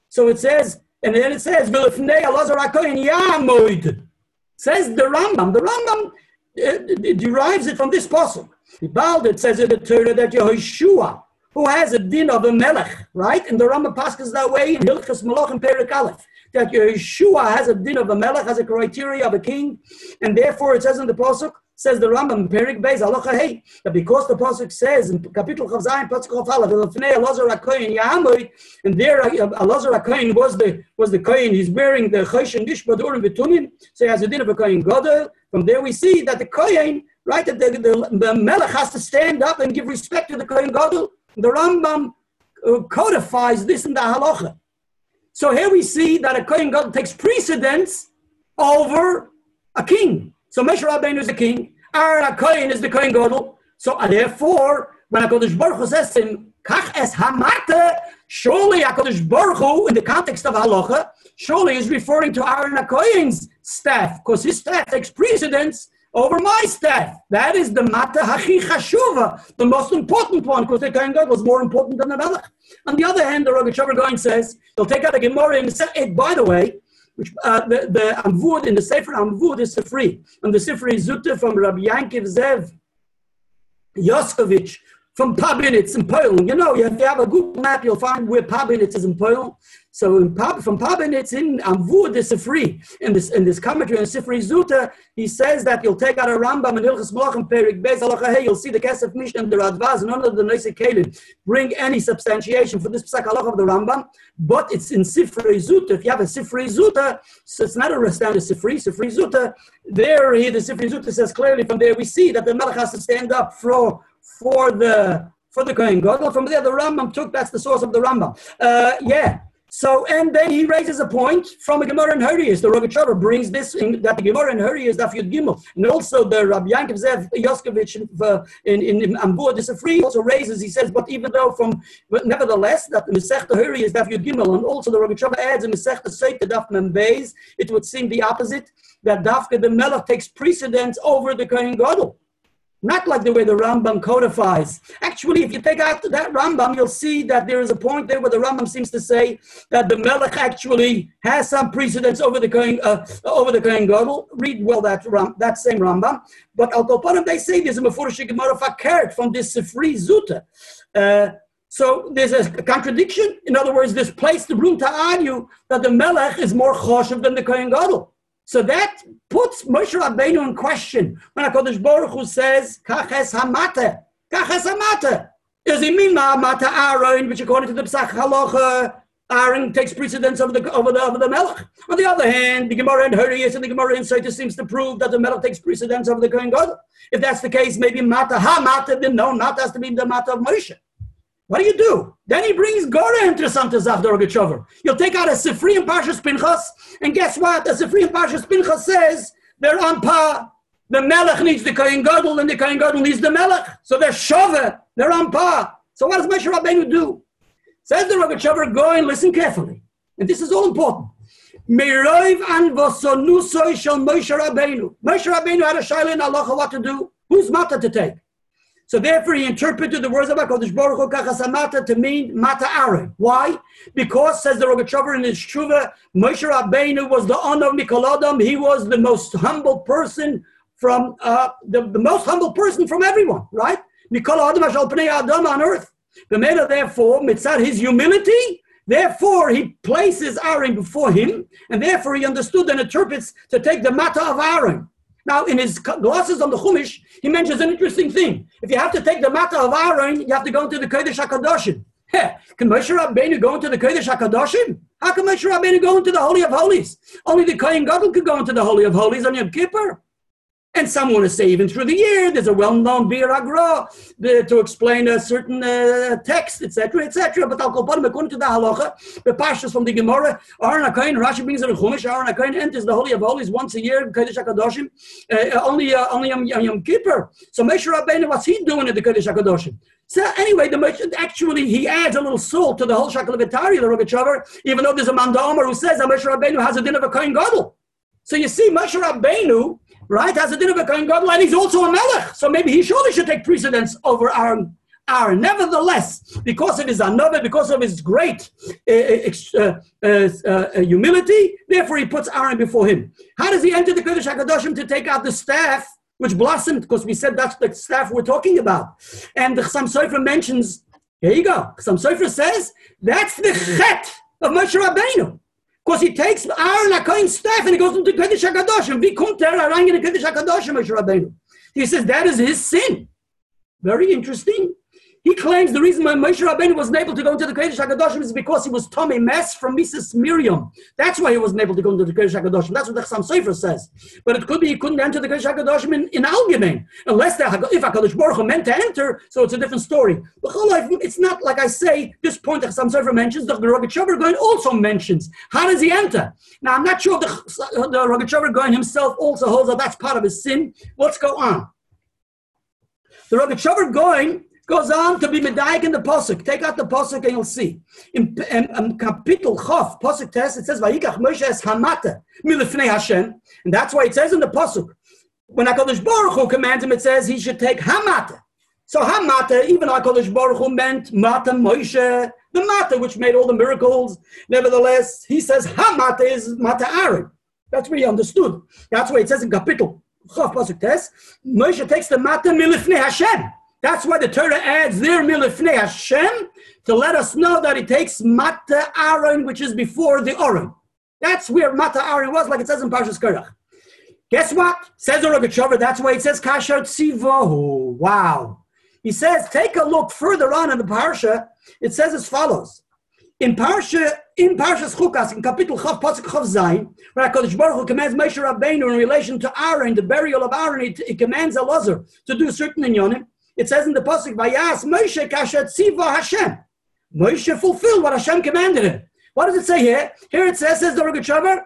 So it says, and then it says, says the Rambam. The Rambam uh, derives it from this possible. It says in the Torah that Yehoshua, who has a din of a melech, right? And the Rambam passes that way in Hilchas Malach and Perik Aleph, that Yeshua has a din of a melech, has a criteria of a king, and therefore it says in the pasuk Says the Rambam, Perik Beis, Halacha Hey, that because the Pasuk says in Kapitel Chav Zayin, Pasuk Chav Aleph, Elfnei Elazar HaKoyin Yahamoy, and there uh, Elazar HaKoyin was the, was the Koyin, he's bearing the Chosh and Dishbad Urim V'Tumim, so he has a din of a Koyin Gadol. From there we see that the Koyin, right, that the, the, the Melech has to stand up and give respect to the Koyin Gadol. The Rambam uh, codifies this in the Halacha. So here we see that a Kohen Gadol takes precedence over a king. So Moshe Rabbeinu is the king. Aaron HaKohen is the Kohen Gadol. So uh, therefore, when HaKadosh Baruch Hu says in Kach es hamata, surely HaKadosh Baruch Hu, in the context of halacha, surely is referring to Aaron HaKohen's staff, because his staff takes precedence over my staff. That is the mata hachi chashuva, the most important one, because the Kohen Gadol was more important than the Melech. On the other hand, the Rogachover Goin says, they'll take out a Gemara and say, by the way, which uh, the, the Amvud in the Sefer Amvud is free. And the Sefer is Zutta from Rabbi Yankiv Zev Yoskovich from Pabinitz in Poland. You know, if you have a Google map, you'll find where Pabinitz is in Poland. So from Pabinitz in Amvur de Sifri, in this in this commentary on Sifri Zuta, he says that you'll take out a Rambam and Hilchas Malachim Perik Bez Hey, you'll see the Kesef Mishnah and the Radvaz, none of the Neise Kalim bring any substantiation for this Halacha of the Rambam, but it's in Sifri Zuta. If you have a Sifri Zuta, so it's not a standard Sifri, Sifri Zuta, there he, the Sifri Zuta says clearly from there we see that the Melech has to stand up for for the for the Kohen Gadol. From there, the Rambam took that's the source of the Rambam. Uh, yeah. So and then he raises a point from a Gemara in Hurrius. The Rogachover brings this in, that the Gemara in Hurrius Daf Yud Gimel, and also the Rabbi Yankov Zev Yoskovich in uh, in, in, Ambur Disafri also raises. He says, but even though from but nevertheless that the Masechta Hurrius Daf Yud Gimel, and also the Rogachover adds in Masechta Seita Daf Membeis, it would seem the opposite that Dafka the Melech takes precedence over the Kohen Gadol. Not like the way the Rambam codifies. Actually, if you take out that Rambam, you'll see that there is a point there where the Rambam seems to say that the Melech actually has some precedence over the Kohen, uh, over the Kohen Gadol. Read well that Ram, that same Rambam. But Al Kopanim, they say there's a Mefurish Gemara from this Sifri Zuta. Uh, so there's a contradiction. In other words, this place the room to argue that the Melech is more choshev than the Kohen Gadol. So that puts Moshe Rabbeinu in question when HaKadosh Baruch Hu says, Kaches hamate, Kaches hamate. Does he mean Ma'amata Aaron, which according to the Psach Halacha, Aaron takes precedence over the over the over the Melech. On the other hand, the Gemara in Hurrius and the Gemara in Sota seems to prove that the Melech takes precedence over the Kohen Gadol. If that's the case, maybe Mata HaMata, then no, Mata has to be the Mata of Moshe. What do you do? Then he brings Gora into Santa Zavdor You'll take out a Sifri and Parshas Pinchas, and guess what? The Sifri and Parshas Pinchas says they're on par. The Melech needs the Kohen Gadol, and the Kohen Gadol needs the Melech. So they're Shove, they're on par. So what does Moshe Rabbeinu do? Says the Rogachover, go and listen carefully. And this is all important. Meroiv an vosonusoy shel Moshe Rabbeinu. Moshe Rabbeinu had a shaila in what to do. Whose matter to take? So therefore, he interpreted the words of HaKadosh Baruch Hu Kachasamata to mean Mata Aaron. Why? Because, says the Rogachover in his Shuva, Moshe Rabbeinu was the honor of Mikol Adam. He was the most humble person from, uh, the, the most humble person from everyone, right? Mikol Adam on earth. The matter, therefore, mitzad his humility, Therefore, he places Aaron before him, and therefore he understood and interprets to take the matter of Aaron. Now, in his glosses on the Chumash, he mentions an interesting thing. If you have to take the matter of Aaron, you have to go into the Kodesh HaKadoshim. Can Moshe Rabbeinu go into the Kodesh HaKadoshim? How can Moshe Rabbeinu go into the Holy of Holies? Only the Kohen Gadol could go into the Holy of Holies on Yom Kippur. And some want to say even through the year, there's a well-known Bir Agra to explain a certain uh, text, etc., etc. But Al Kolpanim, according to the halacha, the pashas from the Gemara, Aaron HaKohen, Rashi brings it in Chumash, Aaron HaKohen enters the Holy of Holies once a year, Kodesh HaKadoshim, uh, only, uh, only on Yom Kippur. So Moshe Rabbeinu, what's he doing at the Kodesh HaKadoshim? So anyway, the merchant actually he adds a little salt to the whole Shakal Vitari, the Rogachover, even though there's a Manda who says that Moshe Rabbeinu has a din of a Kohen Gadol. So you see, Moshe Rabbeinu right? Has a din of a Kohen Gadol, and he's also a Melech. So maybe he surely should take precedence over Aaron. Aaron. Nevertheless, because of his another, because of his great uh, uh, uh, humility, therefore he puts Aaron before him. How does he enter the Kodesh HaKadoshim to take out the staff which blossomed? Because we said that's the staff we're talking about. And the Chassam Sofer mentions, here you go. Chassam Sofer says, that's the chet of Moshe Rabbeinu. Because he takes Aaron HaKohen's staff and he goes into Kodesh HaKadoshim. Er rein in the Kodesh HaKadoshim, Moshe Rabbeinu? He says that is his sin. Very interesting. He claims the reason why Moshe Rabbeinu wasn't able to go into the Kodesh HaKadoshim is because he was tamei meis from Mrs. Miriam. That's why he wasn't able to go into the Kodesh HaKadoshim. That's what the Chassam Sofer says. But it could be he couldn't enter the Kodesh HaKadoshim in, in Algemein. Unless the, if HaKadosh Baruch Hu meant to enter, so it's a different story. But it's not like I say, this point the Chassam Sofer mentions, the Goin also mentions. How does he enter? Now, I'm not sure the, the Rogachover Goin himself also holds that that's part of his sin. Let's go on. The Rogachover Goin goes on to be medayik in the posuk. Take out the posuk and you'll see. In, in, in Kapitel Chof, posuk test, it says, "Vayikach Moshe es hamata milifnei Hashem," and that's why it says in the posuk when Hakadosh Baruch Hu commands him, it says he should take hamata. So hamata, even Hakadosh Baruch Hu meant mata Moshe, the mata which made all the miracles. Nevertheless, he says hamata is mata Aaron. That's what he understood. That's why it says in Kapitel Chof posuk test, Moshe takes the mata milifnei Hashem. That's why the Torah adds there milifnei Hashem to let us know that it takes Mata Aaron, which is before the Oren. That's where Mata Aaron was, like it says in Parshas Korach. Guess what? Says the Rogachover, that's why it says Kasher Tzivohu. Wow. He says, take a look further on in the Parsha. It says as follows. In Parsha, in Parshas Chukas, in Kapitel Chav Pasuk Chav Zayin, where HaKadosh Baruch Hu commands Moshe Rabbeinu in relation to Aaron, the burial of Aaron, it, it commands Elazar to do certain inyonim. It says in the Pasuk, Vayas Moshe Kasher Tziva Hashem. Moshe fulfilled what Hashem commanded him. What does it say here? Here it says, says the Rogachover,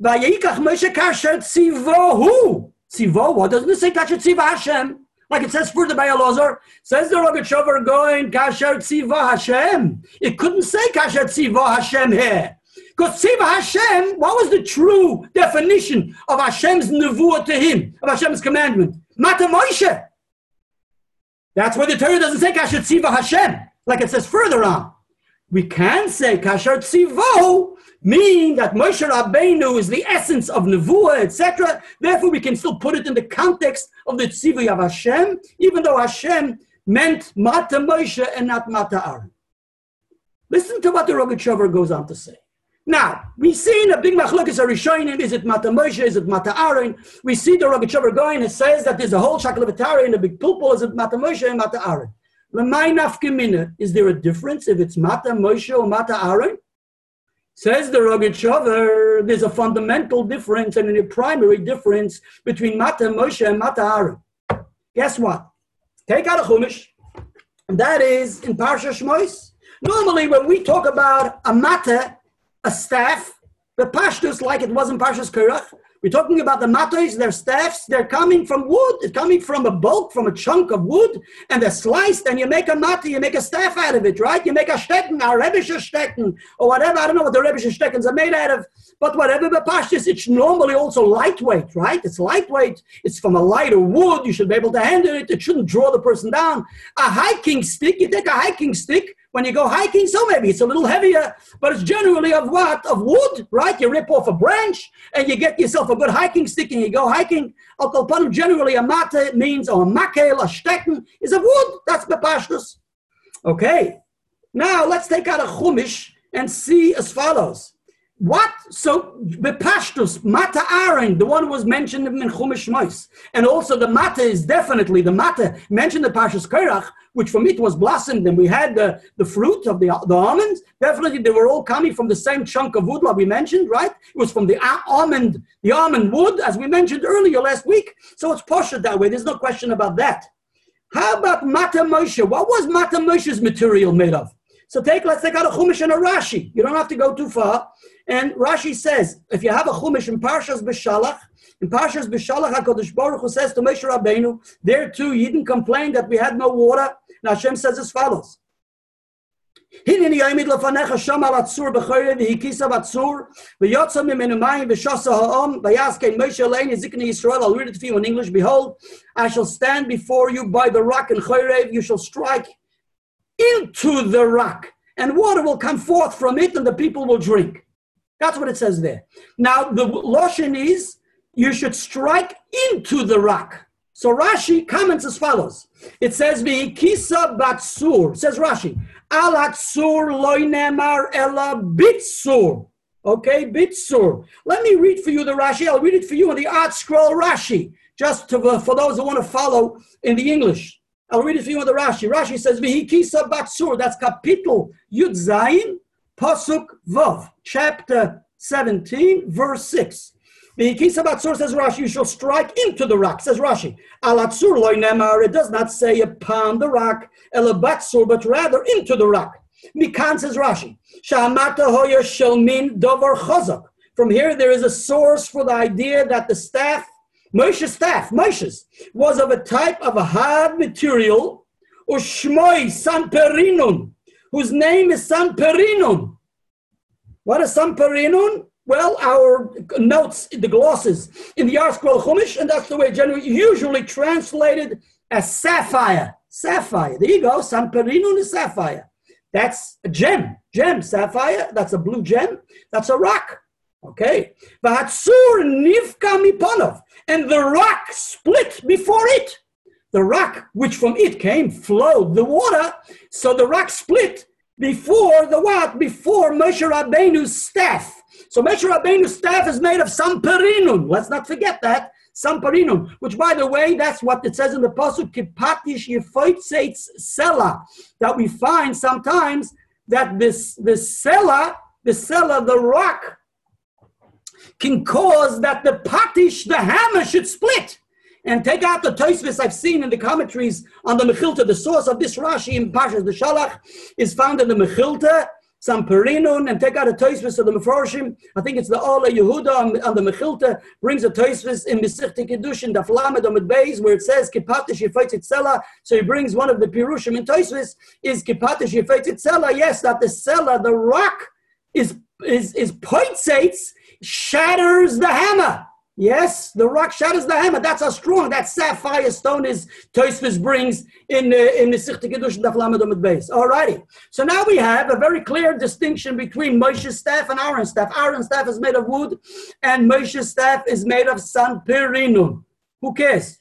Vayikach Moshe Kasher Tzivohu. Tzivo, what doesn't it say Kasher Tziva Hashem? Like it says further by Elazar, says the Rogachover Gaon Kasher Tziva Hashem. It couldn't say Kasher Tziva Hashem here. Because Tziva Hashem, what was the true definition of Hashem's nevuah to him, of Hashem's commandment? Mata Moshe. That's why the Torah doesn't say Kasher Tziva Hashem, like it says further on. We can say Kasher Tzivo, meaning that Moshe Rabbeinu is the essence of Nevuah, etc. Therefore, we can still put it in the context of the Tzivu of Hashem, even though Hashem meant Mata Moshe and not Mata Aaron. Listen to what the Rogachover goes on to say. Now, we see in a big machlokes Arishonim, is it Mata Moshe, is it Mata Aaron? We see the Rogachover Gaon and says that there's a whole Shakalavatari in a big pulpul, is it Mata Moshe and Mata Aaron? Lamai nafkemina, is there a difference if it's Mata Moshe or Mata Aaron? Says the Rogachover, there's a fundamental difference and a primary difference between Mata Moshe and Mata Aaron. Guess what? Take out a Chumash, and that is in Parsha Shmois. Normally, when we talk about a Mata, a staff, the pashtus, like it was in Parshas Korach, we're talking about the matos, their staffs, they're coming from wood, it's coming from a bulk, from a chunk of wood, and they're sliced, and you make a mata, you make a staff out of it, right? You make a stecken, a rebische stecken, or whatever, I don't know what the rebische steckens are made out of, but whatever the pashtus, it's normally also lightweight, right? It's lightweight, it's from a lighter wood, you should be able to handle it, it shouldn't draw the person down. A hiking stick, you take a hiking stick, when you go hiking, so maybe it's a little heavier, but it's generally of what? Of wood, right? You rip off a branch and you get yourself a good hiking stick and you go hiking. Al generally a mata means, or a makel, a stecken, is of wood. That's bepashtus. Okay. Now let's take out a chumish and see as follows. What? So the pashtus, mata aaron, the one who was mentioned in Chumash Mois, and also the mata is definitely the mata mentioned in Pashas Korach, which from it was blossomed, and we had the, the fruit of the, the almonds. Definitely, they were all coming from the same chunk of wood, like we mentioned, right? It was from the almond, the almond wood, as we mentioned earlier last week. So it's poshed that way. There's no question about that. How about Mata Moshe? What was Mata Moshe's material made of? So take, let's take out a Chumash and a Rashi. You don't have to go too far. And Rashi says, if you have a Chumash in Parshas B'Shalach, in Parshas B'Shalach, HaKadosh Baruch Hu says to Moshe Rabbeinu, there too, he didn't complain that we had no water. And Hashem says as follows. הנני יעמיד לפניך שם על הצור בחרב והקיסה בצור ויוצא ממנו מים ושסה העם ויעש כן משה אלינו זקני ישראל I'll read it to you in English Behold I shall stand before you by the rock and Chorev you shall strike into the rock and water will come forth from it and the people will drink that's what it says there now the lotion is you should strike into the rock so Rashi comments as follows. It says, "Kisa batsur." Says Rashi, "Al hatsur loy nemar ela bitsur." Okay, bitsur. Let me read for you the Rashi. I'll read it for you in the Art Scroll Rashi, just to, uh, for those who want to follow in the English. I'll read it for you in the Rashi. Rashi says, "Kisa batsur." That's capital Yud Zayin, Pasuk Vav, chapter seventeen, verse six. The Kisabatsur says Rashi, you shall strike into the rock, says Rashi. Alatsur loy nemar, it does not say upon the rock, elabatsur, but rather into the rock. Mikan says Rashi, Shamata hoya shelmin dover chazak. From here, there is a source for the idea that the staff, Moshe's staff, Moshe's, was of a type of a hard material, or shmoi whose name is sanperinun. What is sanperinun? Well, our notes, the glosses in the Scroll Chumash, and that's the way generally usually translated as sapphire. Sapphire. There you go. Sanperinun is sapphire. That's a gem. Gem, sapphire. That's a blue gem. That's a rock. Okay. Vahatsur nivka miponov. And the rock split before it. The rock which from it came flowed the water. So the rock split before the what? Before Moshe Rabbeinu's staff. So Moshe Rabbeinu's staff is made of samparinun. Let's not forget that. Samparinun, which by the way, that's what it says in the Pasuk, Kipatish Yefoitzeitz Sela, that we find sometimes that this, the Sela, the Sela, the rock, can cause that the patish, the hammer, should split. And take out the Tosfos I've seen in the commentaries on the Mechilta. The source of this Rashi in Pashas the Shalach is found in the Mechilta, some Perinun, and take out a Tosfos of the Mefarshim. I think it's the Ola Yehuda on, on the Mechilta brings a Tosfos in Mesichte Kedushin, the Flamed on Beis, where it says Kipatish Yefetz Itzela. So he brings one of the Pirushim in Tosfos is Kipatish Yefetz Itzela. Yes, that the Sela, the rock, is is is poitzates shatters the hammer. Yes, the rock shatters the hammer. That's how strong that sapphire stone is. Tosfos brings in the in the Sichte Kedushin Daf Lamed Amud Beis. Alrighty. So now we have a very clear distinction between Moshe's staff and Aaron's staff. Aaron's staff is made of wood, and Moshe's staff is made of sanpirinum. Who cares?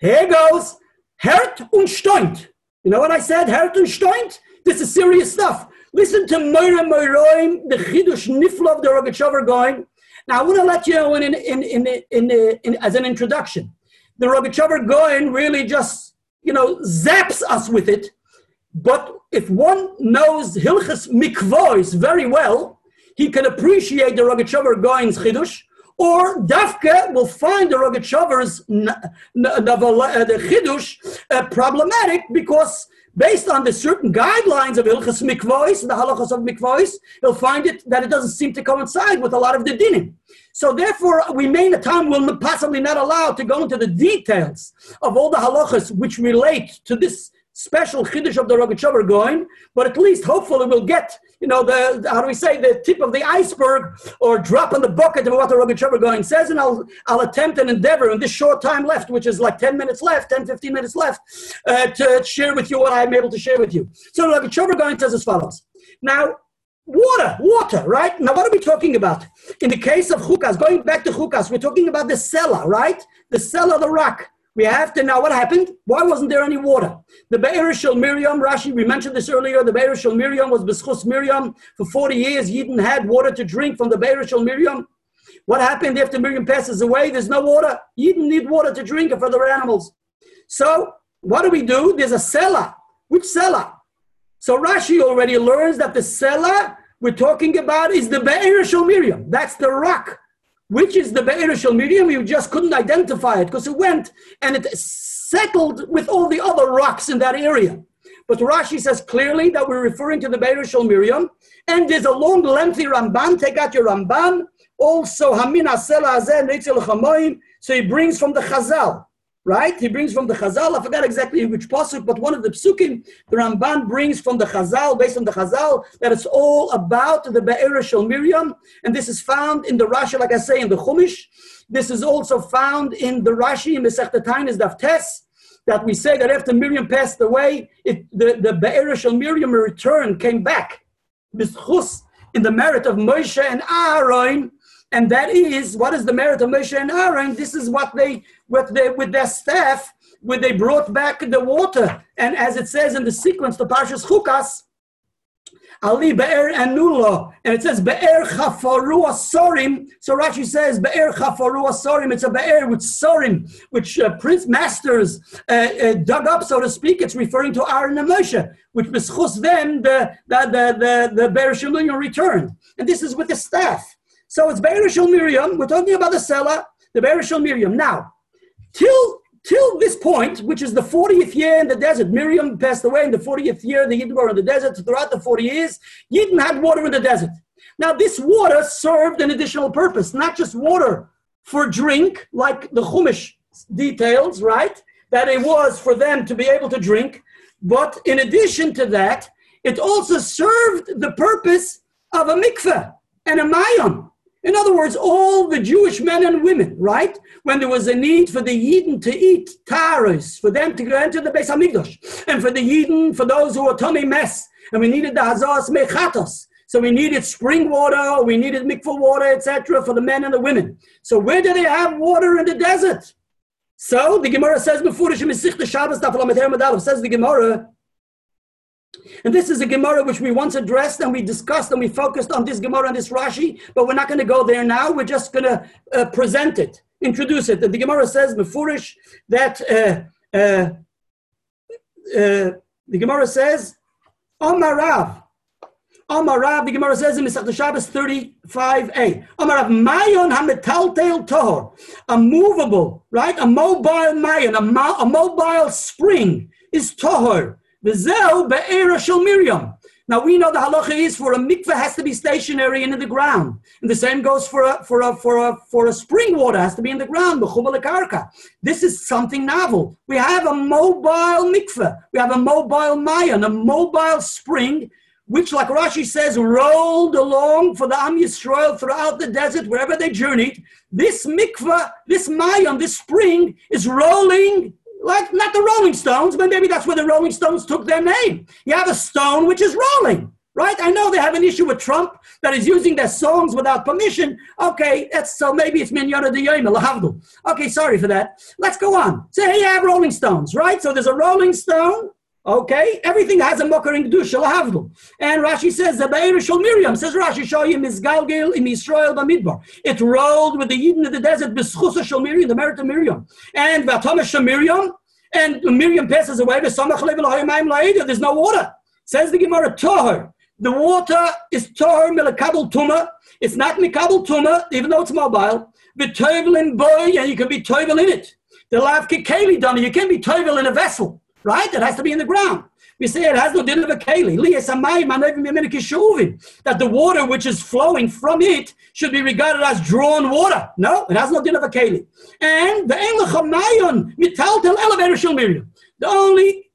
Here goes. Hert und steunt. You know what I said? Hert und steunt. This is serious stuff. Listen to Moira Moiroim, the Chidush Nifla the Rogachover Gaon. Now, I want to let you know in, in, in, in, in, in, as an introduction. The Rogachover Gaon really just, you know, zaps us with it. But if one knows Hilchas Mikvois very well, he can appreciate the Rogachover Gaon's Chidush, or Dafka will find the Rogachover's the Chidush uh, problematic because based on the certain guidelines of Ilchas Mikvois, the halachas of Mikvois, he'll find it that it doesn't seem to coincide with a lot of the dinim. So therefore, we may in a time will possibly not allow to go into the details of all the halachas which relate to this special chiddush of the Rogachover Gaon, but at least hopefully we'll get, you know, the, how do we say, the tip of the iceberg or drop in the bucket of what the Rogachover Gaon says, and I'll, I'll attempt and endeavor in this short time left, which is like 10 minutes left, 10, 15 minutes left, uh, to share with you what I'm able to share with you. So the Rogachover Gaon says as follows. Now, Water, water, right? Now, what are we talking about? In the case of Chukas, going back to Chukas, we're talking about the cellar, right? The cellar, the rock. We have to now, what happened? Why wasn't there any water? The Be'er Miriam, Rashi, we mentioned this earlier, the Be'er Miriam was B'schus Miriam. For 40 years, Yidden had water to drink from the Be'er Miriam. What happened after Miriam passes away? There's no water. Yidden need water to drink for their animals. So, what do we do? There's a cellar. Which cellar? So Rashi already learns that the cellar we're talking about is the Be'er Miriam. That's the rock which is the Be'er Shel Miriam, you just couldn't identify it because it went and it settled with all the other rocks in that area. But Rashi says clearly that we're referring to the Be'er Shel Miriam, and there's a long, lengthy Ramban. Take out your Ramban. Also, Hamin Asela Chamoim. So he brings from the Chazal right? He brings from the Chazal. I forgot exactly which pasuk, but one of the psukim the Ramban brings from the Chazal, based on the Chazal, that it's all about the Be'er Shel Miriam, and this is found in the Rashi, like I say, in the Chumash. This is also found in the Rashi in the Tainis Daf Tes, that we say that after Miriam passed away, it, the, the Be'er Shel Miriam returned, came back, in the merit of Moshe and Aaron, and that is what is the merit of Moshe and Aaron? This is what they, what they with their staff, when they brought back the water. And as it says in the sequence, the Parshas Chukas, Ali Be'er Anula, and it says Be'er Chafaru Asorim. So Rashi says Be'er Chafaru Asorim. It's a Be'er with Sorim, which uh, prince masters uh, uh, dug up, so to speak. It's referring to Aaron and Moshe, which B'schus them the the the the, the Be'er returned, and this is with the staff. So it's Be'er Shel Miriam. We're talking about the seller, the Be'er Shel Miriam. Now, till till this point, which is the 40th year in the desert, Miriam passed away in the 40th year. The Yidden were in the desert. Throughout the 40 years, Yidden had water in the desert. Now, this water served an additional purpose, not just water for drink, like the Chumash details, right? That it was for them to be able to drink. But in addition to that, it also served the purpose of a mikveh and a mayon. In other words, all the Jewish men and women, right? When there was a need for the Yidden to eat taros, for them to go into the Beis Hamikdash, and for the Yidden, for those who were tamei meis, and we needed the Hazas Mechatos. So we needed spring water, we needed mikvah water, etc., for the men and the women. So where do they have water in the desert? So the Gemara says says the Gemara, and this is a Gemara which we once addressed and we discussed and we focused on this Gemara and this Rashi, but we're not going to go there now. We're just going to uh, present it, introduce it. And the Gemara says Mefurish that uh, uh, uh, the Gemara says Omar Rav. Omar the Gemara says in Mesach Shabbos 35a. Omar Rav, Mayon HaMetaltel Tohor. A movable, right? A mobile Mayon, a, mo- a mobile spring is Tohor. V'zeu be'era shel Miriam. Now we know the halacha is for a mikveh has to be stationary in the ground, and the same goes for a for a for a for a spring water has to be in the ground. This is something novel. We have a mobile mikveh. We have a mobile mayan, a mobile spring, which, like Rashi says, rolled along for the Am Yisrael throughout the desert wherever they journeyed. This mikveh, this mayan, this spring is rolling like not the Rolling Stones, but maybe that's where the Rolling Stones took their name. You have a stone which is rolling, right? I know they have an issue with Trump that is using their songs without permission. Okay, that's so maybe it's Minyana de Yom Okay, sorry for that. Let's go on. So here you have Rolling Stones, right? So there's a Rolling Stone. Okay, everything has a mocker in Kedusha lahavdul. And Rashi says, the Shal Miriam, says Rashi, show you Mizgalgil in Israel Bamidbar. It rolled with the Yidden of the desert, Beschusa Shal Miriam, the merit of Miriam. And Vatama Shal Miriam, and Miriam passes away, there's no water. Says the Gemara, Toher. The water is Toher Milakabel Tuma. It's not Mikabel Tuma, even though it's mobile. V'tovel boy, and you can be tovel in it. The lav kekeli you can be tovel in a vessel right? It has to be in the ground. We say it has no din of a keli. That the water which is flowing from it should be regarded as drawn water. No, it has no din of a keli. And the elevator The only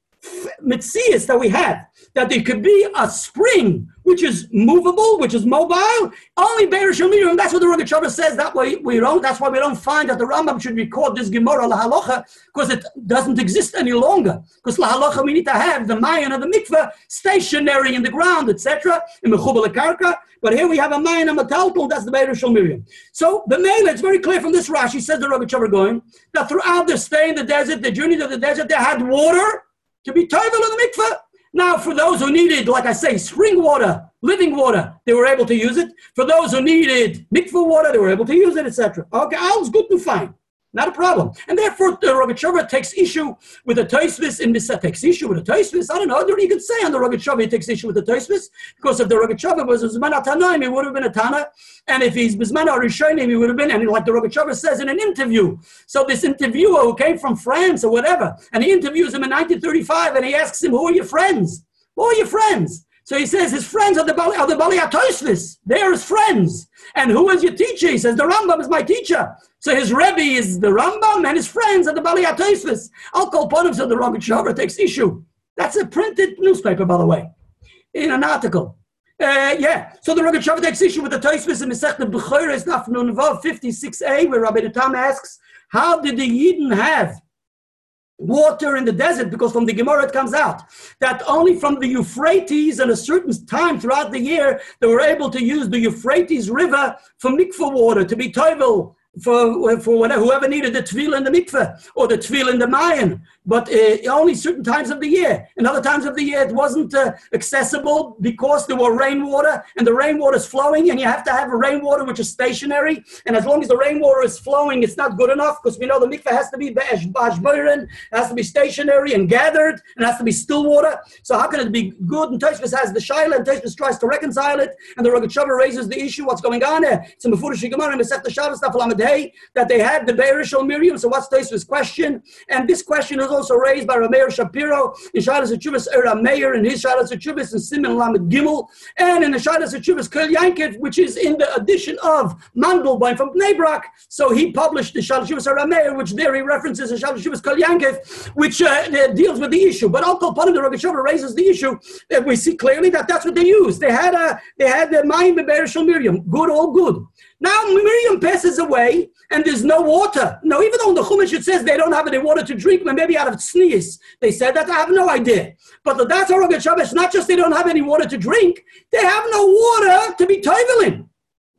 mitzias that we have that there could be a spring which is movable, which is mobile. Only Be'er Shemirim, that's what the Rogatchover says. That way we don't, that's why we don't find that the Rambam should record this Gemara La Halacha, because it doesn't exist any longer. Because La Halacha, we need to have the Mayan of the mikveh stationary in the ground, etc. in Mechubal Karka. But here we have a Mayan and a Talpul, that's the Be'er Shemirim. So the Mela, it's very clear from this Rashi, says the Rogatchover Gaon, that throughout their stay in the desert, the journey to the desert, they had water to be toivel in the mikveh. Now, for those who needed, like I say, spring water, living water, they were able to use it. For those who needed mikvah water, they were able to use it, etc. Okay, all's good to find. Not a problem. And therefore, the Rogatchover takes issue with the Toisvis in this, takes issue with the Toisvis. I don't know, you could say on the Rogatchover he takes issue with the Toisvis, because if the Rogatchover was Zman Tanaim, he would have been a Tana. And if he's Bizman Rishonim, he would have been, and like the Rogatchover says in an interview. So this interviewer who came from France or whatever, and he interviews him in 1935, and he asks him, who are your friends? Who are your friends? So he says his friends are the Bali, are the Bali Atoisvis. They're his friends. And who is your teacher? He says the Rambam is my teacher. So his Rebbe is the Rambam and his friends are the Bali Atoisvis. I'll call upon him so the Rogatchover takes issue. That's a printed newspaper, by the way, in an article. Uh, yeah, so the Rogatchover takes issue with the Toisvis in Masech the Bechoros Daf Nunvav 56a, where Rabbi Tam asks, how did the Yidden have water in the desert because from the Gemara it comes out that only from the Euphrates and a certain time throughout the year they were able to use the Euphrates River for mikvah water to be toivel for, for whatever, whoever needed the tefillah in the mikveh or the tefillah in the mayan, but uh, only certain times of the year. In other times of the year, it wasn't uh, accessible because there were rainwater and the rainwater is flowing, and you have to have a rainwater which is stationary. And as long as the rainwater is flowing, it's not good enough because we know the mikveh has to be bashburin, has to be stationary and gathered, and has to be still water. So how can it be good? And Toshvis has the shaila, and Toshvis tries to reconcile it, and the Rogatchover raises the issue: what's going on there? It's in the Gemara and the Shabbos that they had the Be'erishal Miriam. So what's Tosfos question? And this question is also raised by Rameir Shapiro in Shalas Achuvas Era Meir in his Shalas Achuvas and Simon Lamed Gimel, and in the Shalas Achuvas Kol Yankiv, which is in the edition of Mandelbaum from Bnei Brak. So he published the Shalas Achuvas Era Meir, which there he references the Shalas Achuvas Kol Yankiv, which uh, deals with the issue. But Al Kolpanim, the Rogachover raises the issue that we see clearly that that's what they used. They had a they had the Mayim Be'erishal Miriam, good, all good. Now Miriam passes away and there's no water. No, even though the Chumash it says they don't have any water to drink, maybe out of sneeze. They said that, I have no idea. But the that's Rogat Shabbos, not just they don't have any water to drink, they have no water to be toiveling.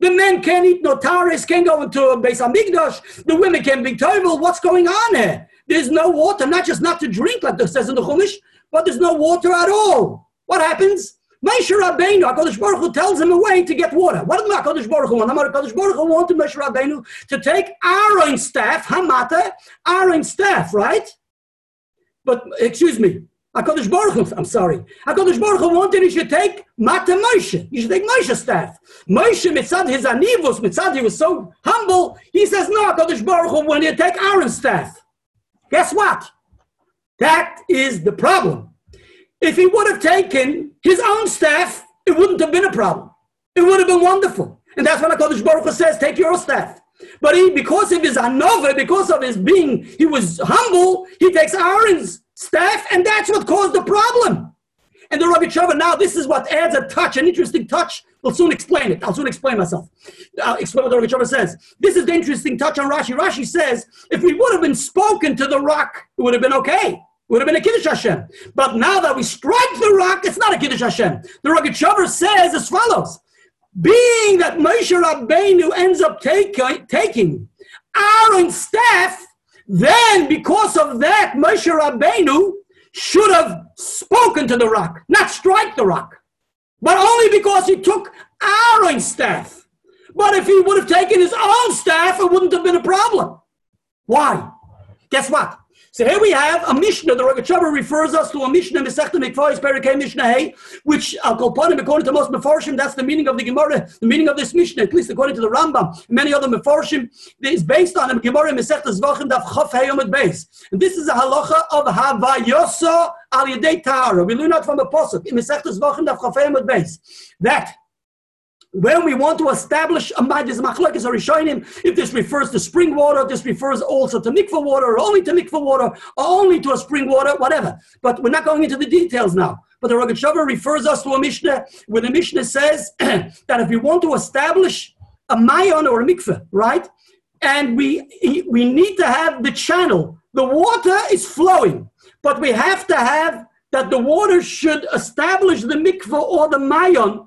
The men can't eat no taris, can't go into a Beis Hamikdash. The women can't be toivel. What's going on here? There's no water, not just not to drink, like it says in the Chumash, but there's no water at all. What happens? Moshe Rabbeinu, HaKadosh Baruch Hu tells him a way to get water. What did HaKadosh Baruch Hu want? HaKadosh Baruch Hu wanted Moshe Rabbeinu to take Aaron's staff, Hamata, Aaron's staff, right? But, excuse me, HaKadosh Baruch Hu, I'm sorry. HaKadosh Baruch Hu wanted he should take Mata Moshe. He should take Moshe's staff. Moshe, mitzad his anivus, mitzad he was so humble, he says, no, HaKadosh Baruch Hu wanted to take Aaron's staff. Guess what? That is the problem. If he would have taken his own staff, it wouldn't have been a problem. It would have been wonderful. And that's what HaKadosh Baruch Hu says, take your staff. But he, because of his anova, because of his being, he was humble, he takes Aaron's staff, and that's what caused the problem. And the Rogachover, now this is what adds a touch, an interesting touch. We'll soon explain it. I'll soon explain myself. I'll explain what the Rogachover says. This is the interesting touch on Rashi. Rashi says, if we would have been spoken to the rock, it would have been okay would have been a Kiddush Hashem. But now that we strike the rock, it's not a Kiddush Hashem. The Rogachover says as follows Being that Moshe Rabbeinu ends up take, taking Aaron's staff, then because of that, Moshe Rabbeinu should have spoken to the rock, not strike the rock. But only because he took Aaron's staff. But if he would have taken his own staff, it wouldn't have been a problem. Why? Guess what? So here we have a Mishnah. The Rogachover refers us to a Mishnah, Masechta Mikvayis Perikei Mishnah Hey, which uh, Al Kolpanim, according to most Mefarshim, that's the meaning of the Gemara, the meaning of this Mishnah, at least according to the Rambam, many other Mefarshim, is based on a Gemara Masechta Zvachim Daf Chof Hey Beis. And this is a halacha of Havayoso Al Yedei Tahara. We learn out from posuk in Masechta Zvachim Daf Chof Hey Yomad Beis. That when we want to establish a majlis machlokes or rishonim, if this refers to spring water, this refers also to mikvah water, or only to mikvah water, or only to a spring water, whatever. But we're not going into the details now. But the Rogachover refers us to a Mishnah where the Mishnah says that if we want to establish a mayon or a mikvah, right, and we we need to have the channel, the water is flowing, but we have to have that the water should establish the mikvah or the mayon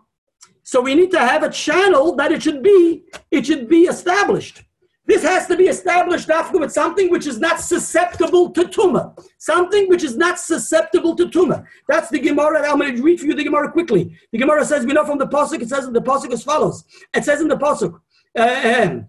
so we need to have a channel that it should be, it should be established. This has to be established after with something which is not susceptible to tumah. Something which is not susceptible to tumah. That's the Gemara. I'm going to read for you the Gemara quickly. The Gemara says, we know from the Pasuk, it says in the Pasuk as follows. It says in the Pasuk, uh,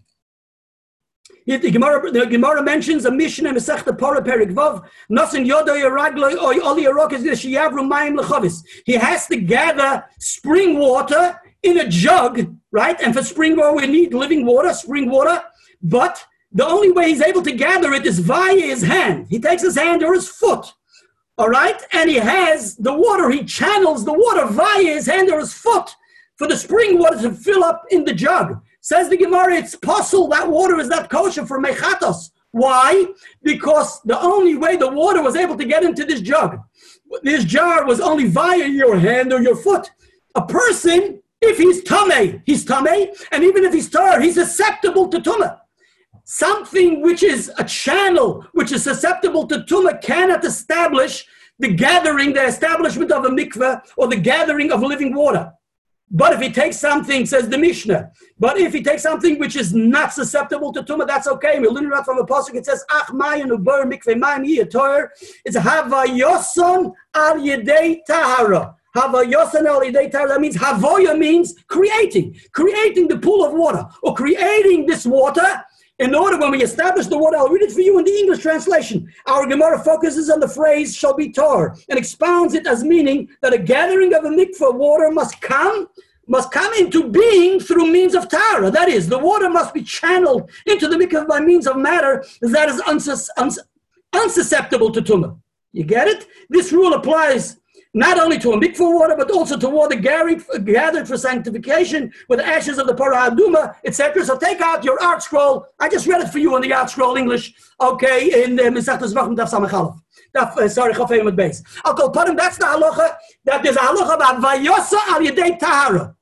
the Gemara, the Gemara mentions a mission in Masechta Para Perik Vav. Nothing yodo yaragloi or oli yarok is sheyavru mayim lechavis. He has to gather spring water in a jug, right? And for spring water, we need living water, spring water. But the only way he's able to gather it is via his hand. He takes his hand or his foot, all right? And he has the water, he channels the water via his hand or his foot for the spring water to fill up in the jug. Says the Gemara, it's possible that water is not kosher for mechatos. Why? Because the only way the water was able to get into this jug, this jar was only via your hand or your foot. A person if he's tame, he's tame, and even if he's tar, he's susceptible to tumah. Something which is a channel which is susceptible to tumah cannot establish the gathering, the establishment of a mikveh or the gathering of living water. But if he takes something, says the Mishnah, but if he takes something which is not susceptible to tumah, that's okay. We learn that from a pasuk. It says, "Ach mayan uber mikveh mayan yiyator." It's havayoson al yedei tahara. That means Havoya means creating, creating the pool of water or creating this water in order when we establish the water. I'll read it for you in the English translation. Our Gemara focuses on the phrase shall be tar and expounds it as meaning that a gathering of a mikvah water must come must come into being through means of tara. That is, the water must be channeled into the mikvah by means of matter that is unsus- uns- unsusceptible to tumah. You get it? This rule applies not only to a mikvah water, but also to water gathered for sanctification with ashes of the Parah Aduma, etc. So take out your ArtScroll. I just read it for you on the ArtScroll English, okay, in the Misachtas Vachim Daf Samachalov. Daf, uh, sorry, Chafayim at base. Call Parim, that's the halacha, that there's a halacha about Vayosa al Yedei Tahara.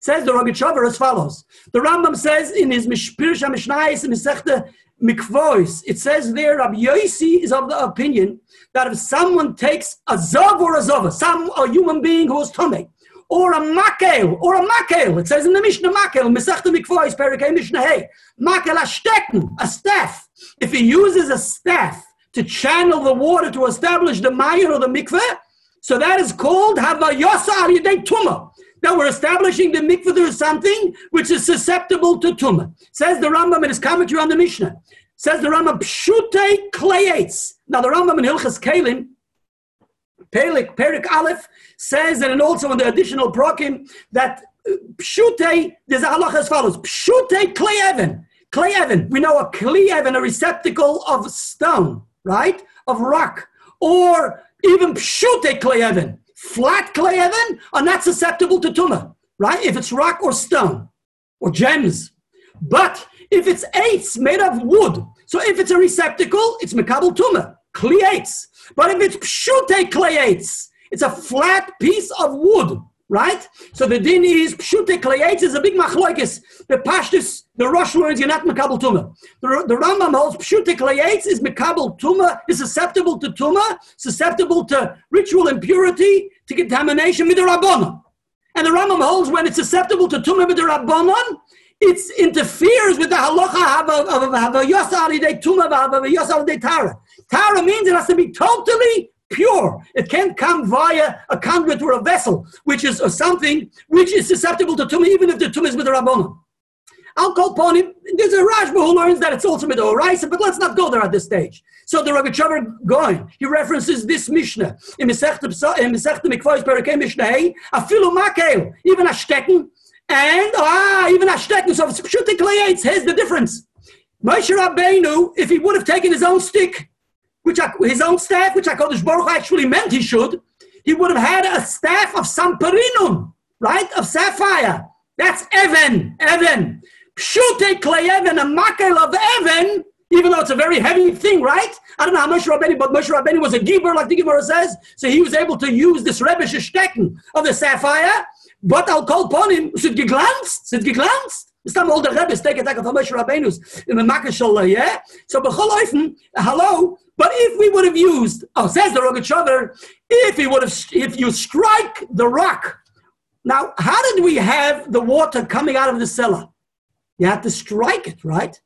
Says the Rogat as follows. The Rambam says in his Pirsha Mishnayis in Masechta Mikvois, it says there, Rabbi Yossi is of the opinion that if someone takes a zav or a zava, some a human being who is tummy, or a makel, or a makel. It says in the Mishnah makel, Mesachta Mikvois, Perikei Mishnah Hey, makel a stecken, a staff. If he uses a staff to channel the water to establish the mayan or the mikveh, so that is called havayasa alidei tuma. Now we're establishing the mikveh through something which is susceptible to tumah. Says the Rambam in his commentary on the Mishnah. Says the Rambam, pshute klayates. Now the Rambam in Hilchas Kalim Perik, Perik Aleph says, and also in the additional prokim, that uh, pshute, there's a halacha as follows, pshute. Clay evan, we know a clay evan, a receptacle of stone, right? Of rock. Or even pshute clay evan, flat clay evan, are not susceptible to tumah, right? If it's rock or stone or gems. But if it's eights made of wood, so if it's a receptacle, it's mekabel tumah, cleates. But if it's pshute kleyates, it's a flat piece of wood, right? So the din is pshute kleyates is a big machloikis. The pashtus, the Rosh words, you're not mekabel tuma. The, the Rambam holds pshute kleyates is mekabel tuma, is susceptible to tuma, susceptible to ritual impurity, to contamination with the rabbanon. And the Rambam holds when it's susceptible to tuma with the rabbanon, it interferes with the halacha of a yosari de tuma of a yosari tara. Tara means it has to be totally pure. It can't come via a conduit or a vessel, which is something which is susceptible to tumah, even if the tumah is with the rabbanon. I'll call upon him. There's a Rashba who learns that it's also with Oraisa, but let's not go there at this stage. So the Rogachover Gaon, he references this Mishnah in Masechta Mikvois Perakei Mishnah Hey, Afilu Makel, even a stecken, and ah, even a stecken. So it's Pshutik Here's the difference. Moshe Rabbeinu, if he would have taken his own stick, which I, his own staff, which I call HaKadosh Baruch actually meant he should, he would have had a staff of samparinum, right, of sapphire. That's Evan, Evan. Pshute clay Evan, a makel of Evan, even though it's a very heavy thing, right? I don't know how Moshe Rabbeinu, but Moshe Rabbeinu was a giver, like the Gemara says, so he was able to use this Rebbe Stecken of the sapphire, but I'll call upon him, es hat geglanzt. It's not all the Rebbe's take attack of Moshe Rabbeinu's in the Makashal, yeah? So, B'chol hello, but if we would have used, oh, says the Rogachover, if he would have, if you strike the rock. Now, how did we have the water coming out of the cellar? You had to strike it, right?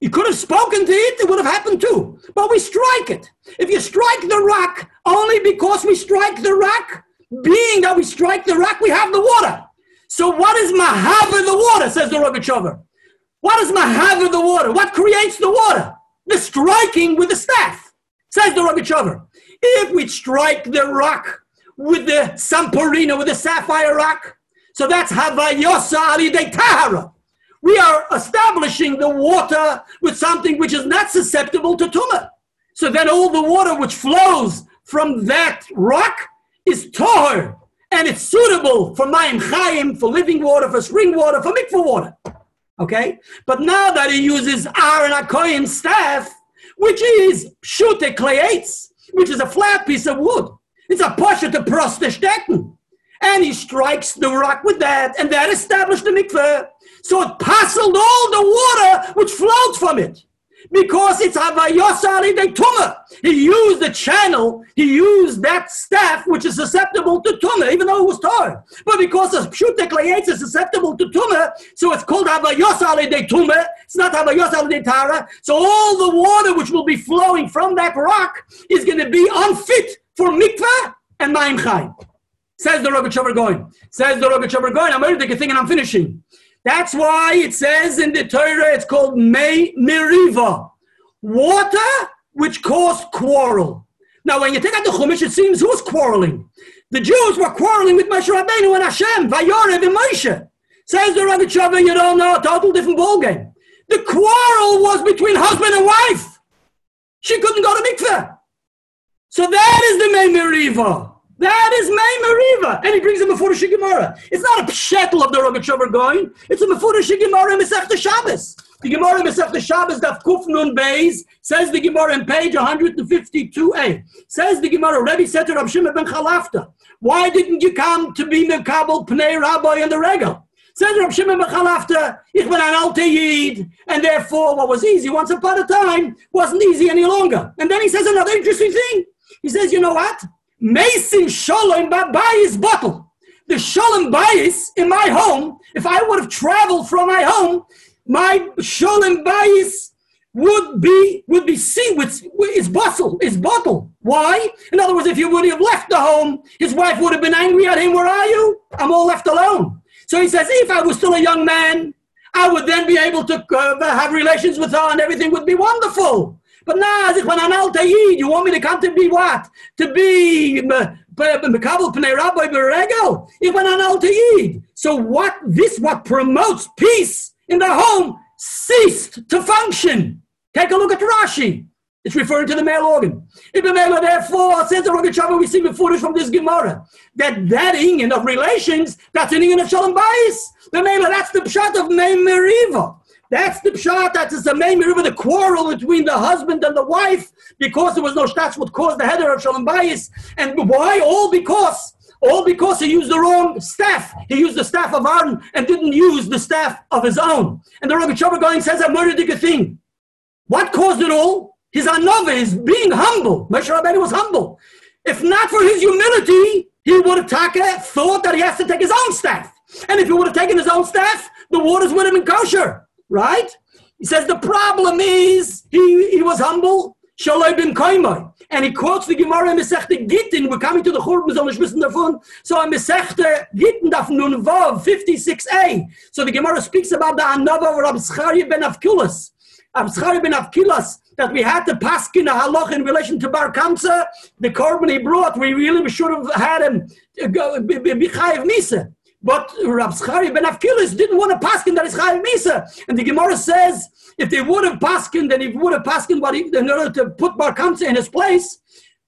You could have spoken to it, it would have happened too. But we strike it. If you strike the rock only because we strike the rock, being that we strike the rock, we have the water. So what is Mahav the water, says the Rogachover? What is Mahav the water? What creates the water? The striking with the staff. Says the Rogachover. If we strike the rock with the Samporino, with the sapphire rock, so that's Havayosa Ali Tahara. We are establishing the water with something which is not susceptible to tumah. So then all the water which flows from that rock is tahor, and it's suitable for mayim chayim, for living water, for spring water, for mikvah water. Okay? But now that he uses Aaron Akoyim's staff, which is Shute Kleates, which is a flat piece of wood, it's a pasha to prostestecken. And he strikes the rock with that, and that established the mikveh. So it parceled all the water which flowed from it because it's Havayosali de Tuma. He used the channel, he used that staff which is susceptible to Tumah, even though it was tar. But because the Pshutek is susceptible to Tumah, so it's called Havayosali de Tuma. It's not Havayosali de Tara. So all the water which will be flowing from that rock is going to be unfit for mikvah and Maim Chaim. Says the Rogachover Gaon. Says the Rogachover Gaon. I'm already thinking I'm finishing. That's why it says in the Torah it's called May Meriva, water which caused quarrel. Now, when you take out the Chumash, it seems who's quarreling? The Jews were quarreling with Moshe Rabbeinu and Hashem, Vayorev and Moshe. Says the Rogachover, you don't know, a total different ballgame. The quarrel was between husband and wife. She couldn't go to mikveh. So that is the May Meriva. That is May And he brings him before the Shigimara. It's not a pshetel of the Rogachover Gaon. It's a before the Shigimara Mesech Shabbos. The Gemara Mesech the Shabbos Daf Kuf Nun Beis says the Gemara in page 152a. Says the Gemara, Rebbe said to Rav Shimon ben Chalafta, why didn't you come to be Mekabel Pnei Rabbi in the Regal? Says Rav Shimon ben Chalafta, ich bin an alte Yid, and therefore what was easy once upon a time wasn't easy any longer. And then he says another interesting thing. He says, you know what? Mason Shalom by his bottle. the shalom bayis in my home, if I would have traveled from my home, my shalom bayis would be would be seen with his bustle, his bottle. Why? In other words, if you would have left the home, his wife would have been angry at him. Where are you? I'm all left alone. So he says, if I was still a young man, I would then be able to uh, have relations with her, and everything would be wonderful. But if when I'm al you want me to come to be what? To be um, mekabel pnei rabbi beregel. If when I'm al So what? This what promotes peace in the home ceased to function. Take a look at Rashi. It's referring to the male organ. Ibn therefore, says the Rogachover, we see the footage from this Gemara, that that inyan of relations, that's an inyan of Shalom Bayis. The Mela, that's the pshat of Mei Meriva. That's the pshat, that's the Mei Meriva, the quarrel between the husband and the wife, because there was no stats what caused the header of Shalom Bayis. And why? All because all because he used the wrong staff. He used the staff of Aaron and didn't use the staff of his own. And the Rogachover Gaon says a murdered thing. What caused it all? His anova, his being humble. Moshe Rabbeinu was humble. If not for his humility, he would have thought that he has to take his own staff. And if he would have taken his own staff, the waters would have been kosher, right? He says the problem is he, he was humble. Kaimai. And he quotes the Gemara in Mesechta Gittin. We're coming to the Churban, so wissen davon. So in Mesechta Gittin, daf Nun Vav, 56a. So the Gemara speaks about the Anava of Rab Zcharia ben Avkilas. Abschari ben Avkilas, that we had to pass in a halach in relation to Bar Kamsa, the korban he brought, we really should have had him uh, go be chayiv misa. But Rab Zchari ben Avkilas didn't want to paskin that is chayiv misa. And the Gemara says, if they would have paskin, then he would have paskin what he, in order to put Bar Kamsa in his place,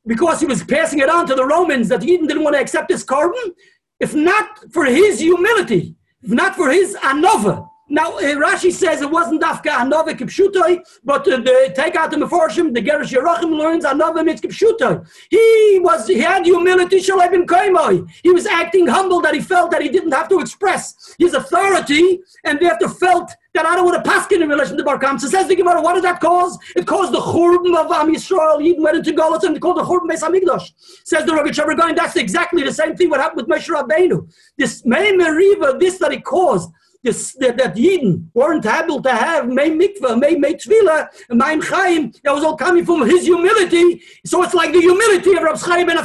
because he was passing it on to the Romans that Eden didn't want to accept his korban, if not for his humility, if not for his anova, now, uh, Rashi says it wasn't Dafka Anova Kipshutoi, but uh, the take out the Meforshim, the Gerish Yerachim learns Anova Mitz Kipshutoi. He was, he had humility, Shalebin Koimoi. He was acting humble that he felt that he didn't have to express his authority and therefore felt that I don't want to pass in relation to Bar Kamsa. says the Gemara, what did that cause? It caused the Churban of Am Yisrael. He went into Golos and called the Churban Beis Hamikdash. Says the Rogachover Gaon, that's exactly the same thing what happened with Moshe Rabbeinu. This Mei Meriva, this that he caused, this, that, that Yidden weren't able to have May Mikvah, May May Tvila, May Chaim, that was all coming from his humility. So it's like the humility of Rab Chaim ben.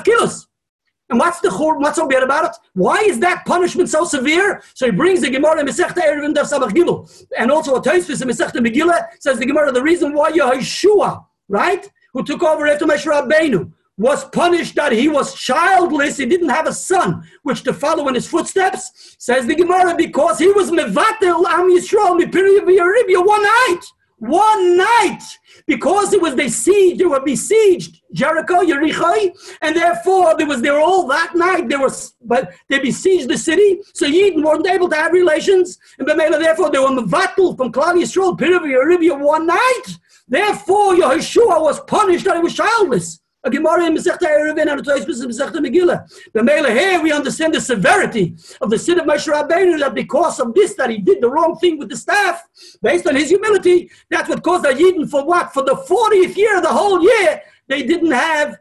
And what's the what's so bad about it? Why is that punishment so severe? So he brings the Gemara Masechta Erevin Daf Sabach Gimel. And also a Tosfos in Masechta Megillah says the Gemara, the reason why Yehoshua, right, who took over after Moshe Rabbeinu, was punished that he was childless, he didn't have a son, which to follow in his footsteps, says the Gemara, because he was mevatel am Yisrael mipiriyah one night, one night, because it was besieged, they were besieged Jericho, Yericho, and therefore there was they were all that night. They were, but they besieged the city, so Yidden weren't able to have relations, and therefore they were mevatel from Klal Yisrael piriyah one night. Therefore, Yehoshua was punished that he was childless. A Gemara in Erevin and a Masechta Megillah. The Mele here we understand the severity of the sin of Moshe Rabbeinu that because of this that he did the wrong thing with the staff, based on his humility, that's what caused the Yidden for what for the 40th year, the whole year they didn't have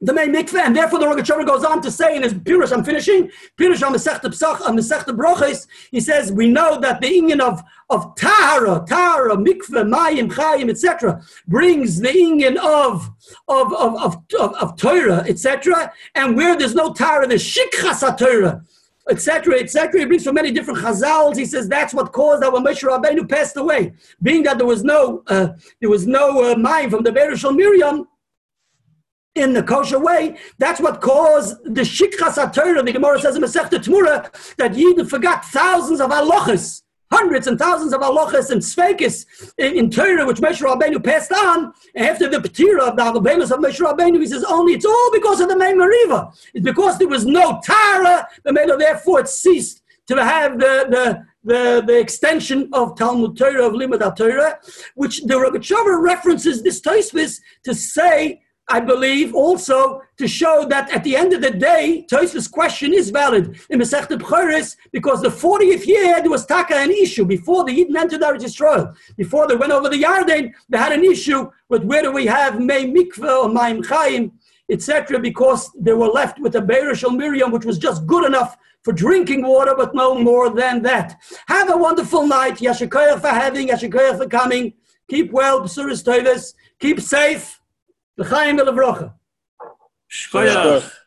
the main mikveh, and therefore the Rogachover goes on to say in his Pirush, I'm finishing, Pirush on Masechta Psach, on Masechta Brochis, he says, we know that the Inyan of, of Tahara, Tahara, Mikveh, Mayim, Chayim, etc., brings the Inyan of, of, of, of, of, of Torah, etc., and where there's no Tahara, there's Shikchas Torah, etc., etc. He brings from many different chazals. He says that's what caused that when Moshe Rabbeinu passed away, being that there was no uh, there was no uh, mind from the Beresh Miriam in the kosher way. That's what caused the shikras HaTorah, the Gemara says in Masechta Tmura, that Yidden forgot thousands of halachas, hundreds and thousands of halachas and sveikis in, in Torah, which Moshe Rabbeinu passed on. after the Petira of the Avabelis of Moshe Rabbeinu, he says only it's all because of the Mei Mariva. It's because there was no Tara, the Mela, therefore it ceased to have the, the the, the extension of Talmud Torah, of Limud Torah, which the Rogachover references this Tosfos to say I believe also to show that at the end of the day, Tosfos' question is valid in Masechet because the 40th year there was taka an issue before the Eden entered Eretz Yisrael. Before they went over the Yarden, they had an issue with where do we have May Mikveh or Maim Chaim etc., because they were left with a Beirishal Miriam, which was just good enough for drinking water, but no more than that. Have a wonderful night. Yashikoyah for having, Yashikoyah for coming. Keep well, B'suris Tovis. Keep safe. L'chaim v'levrocha. Shkoyach.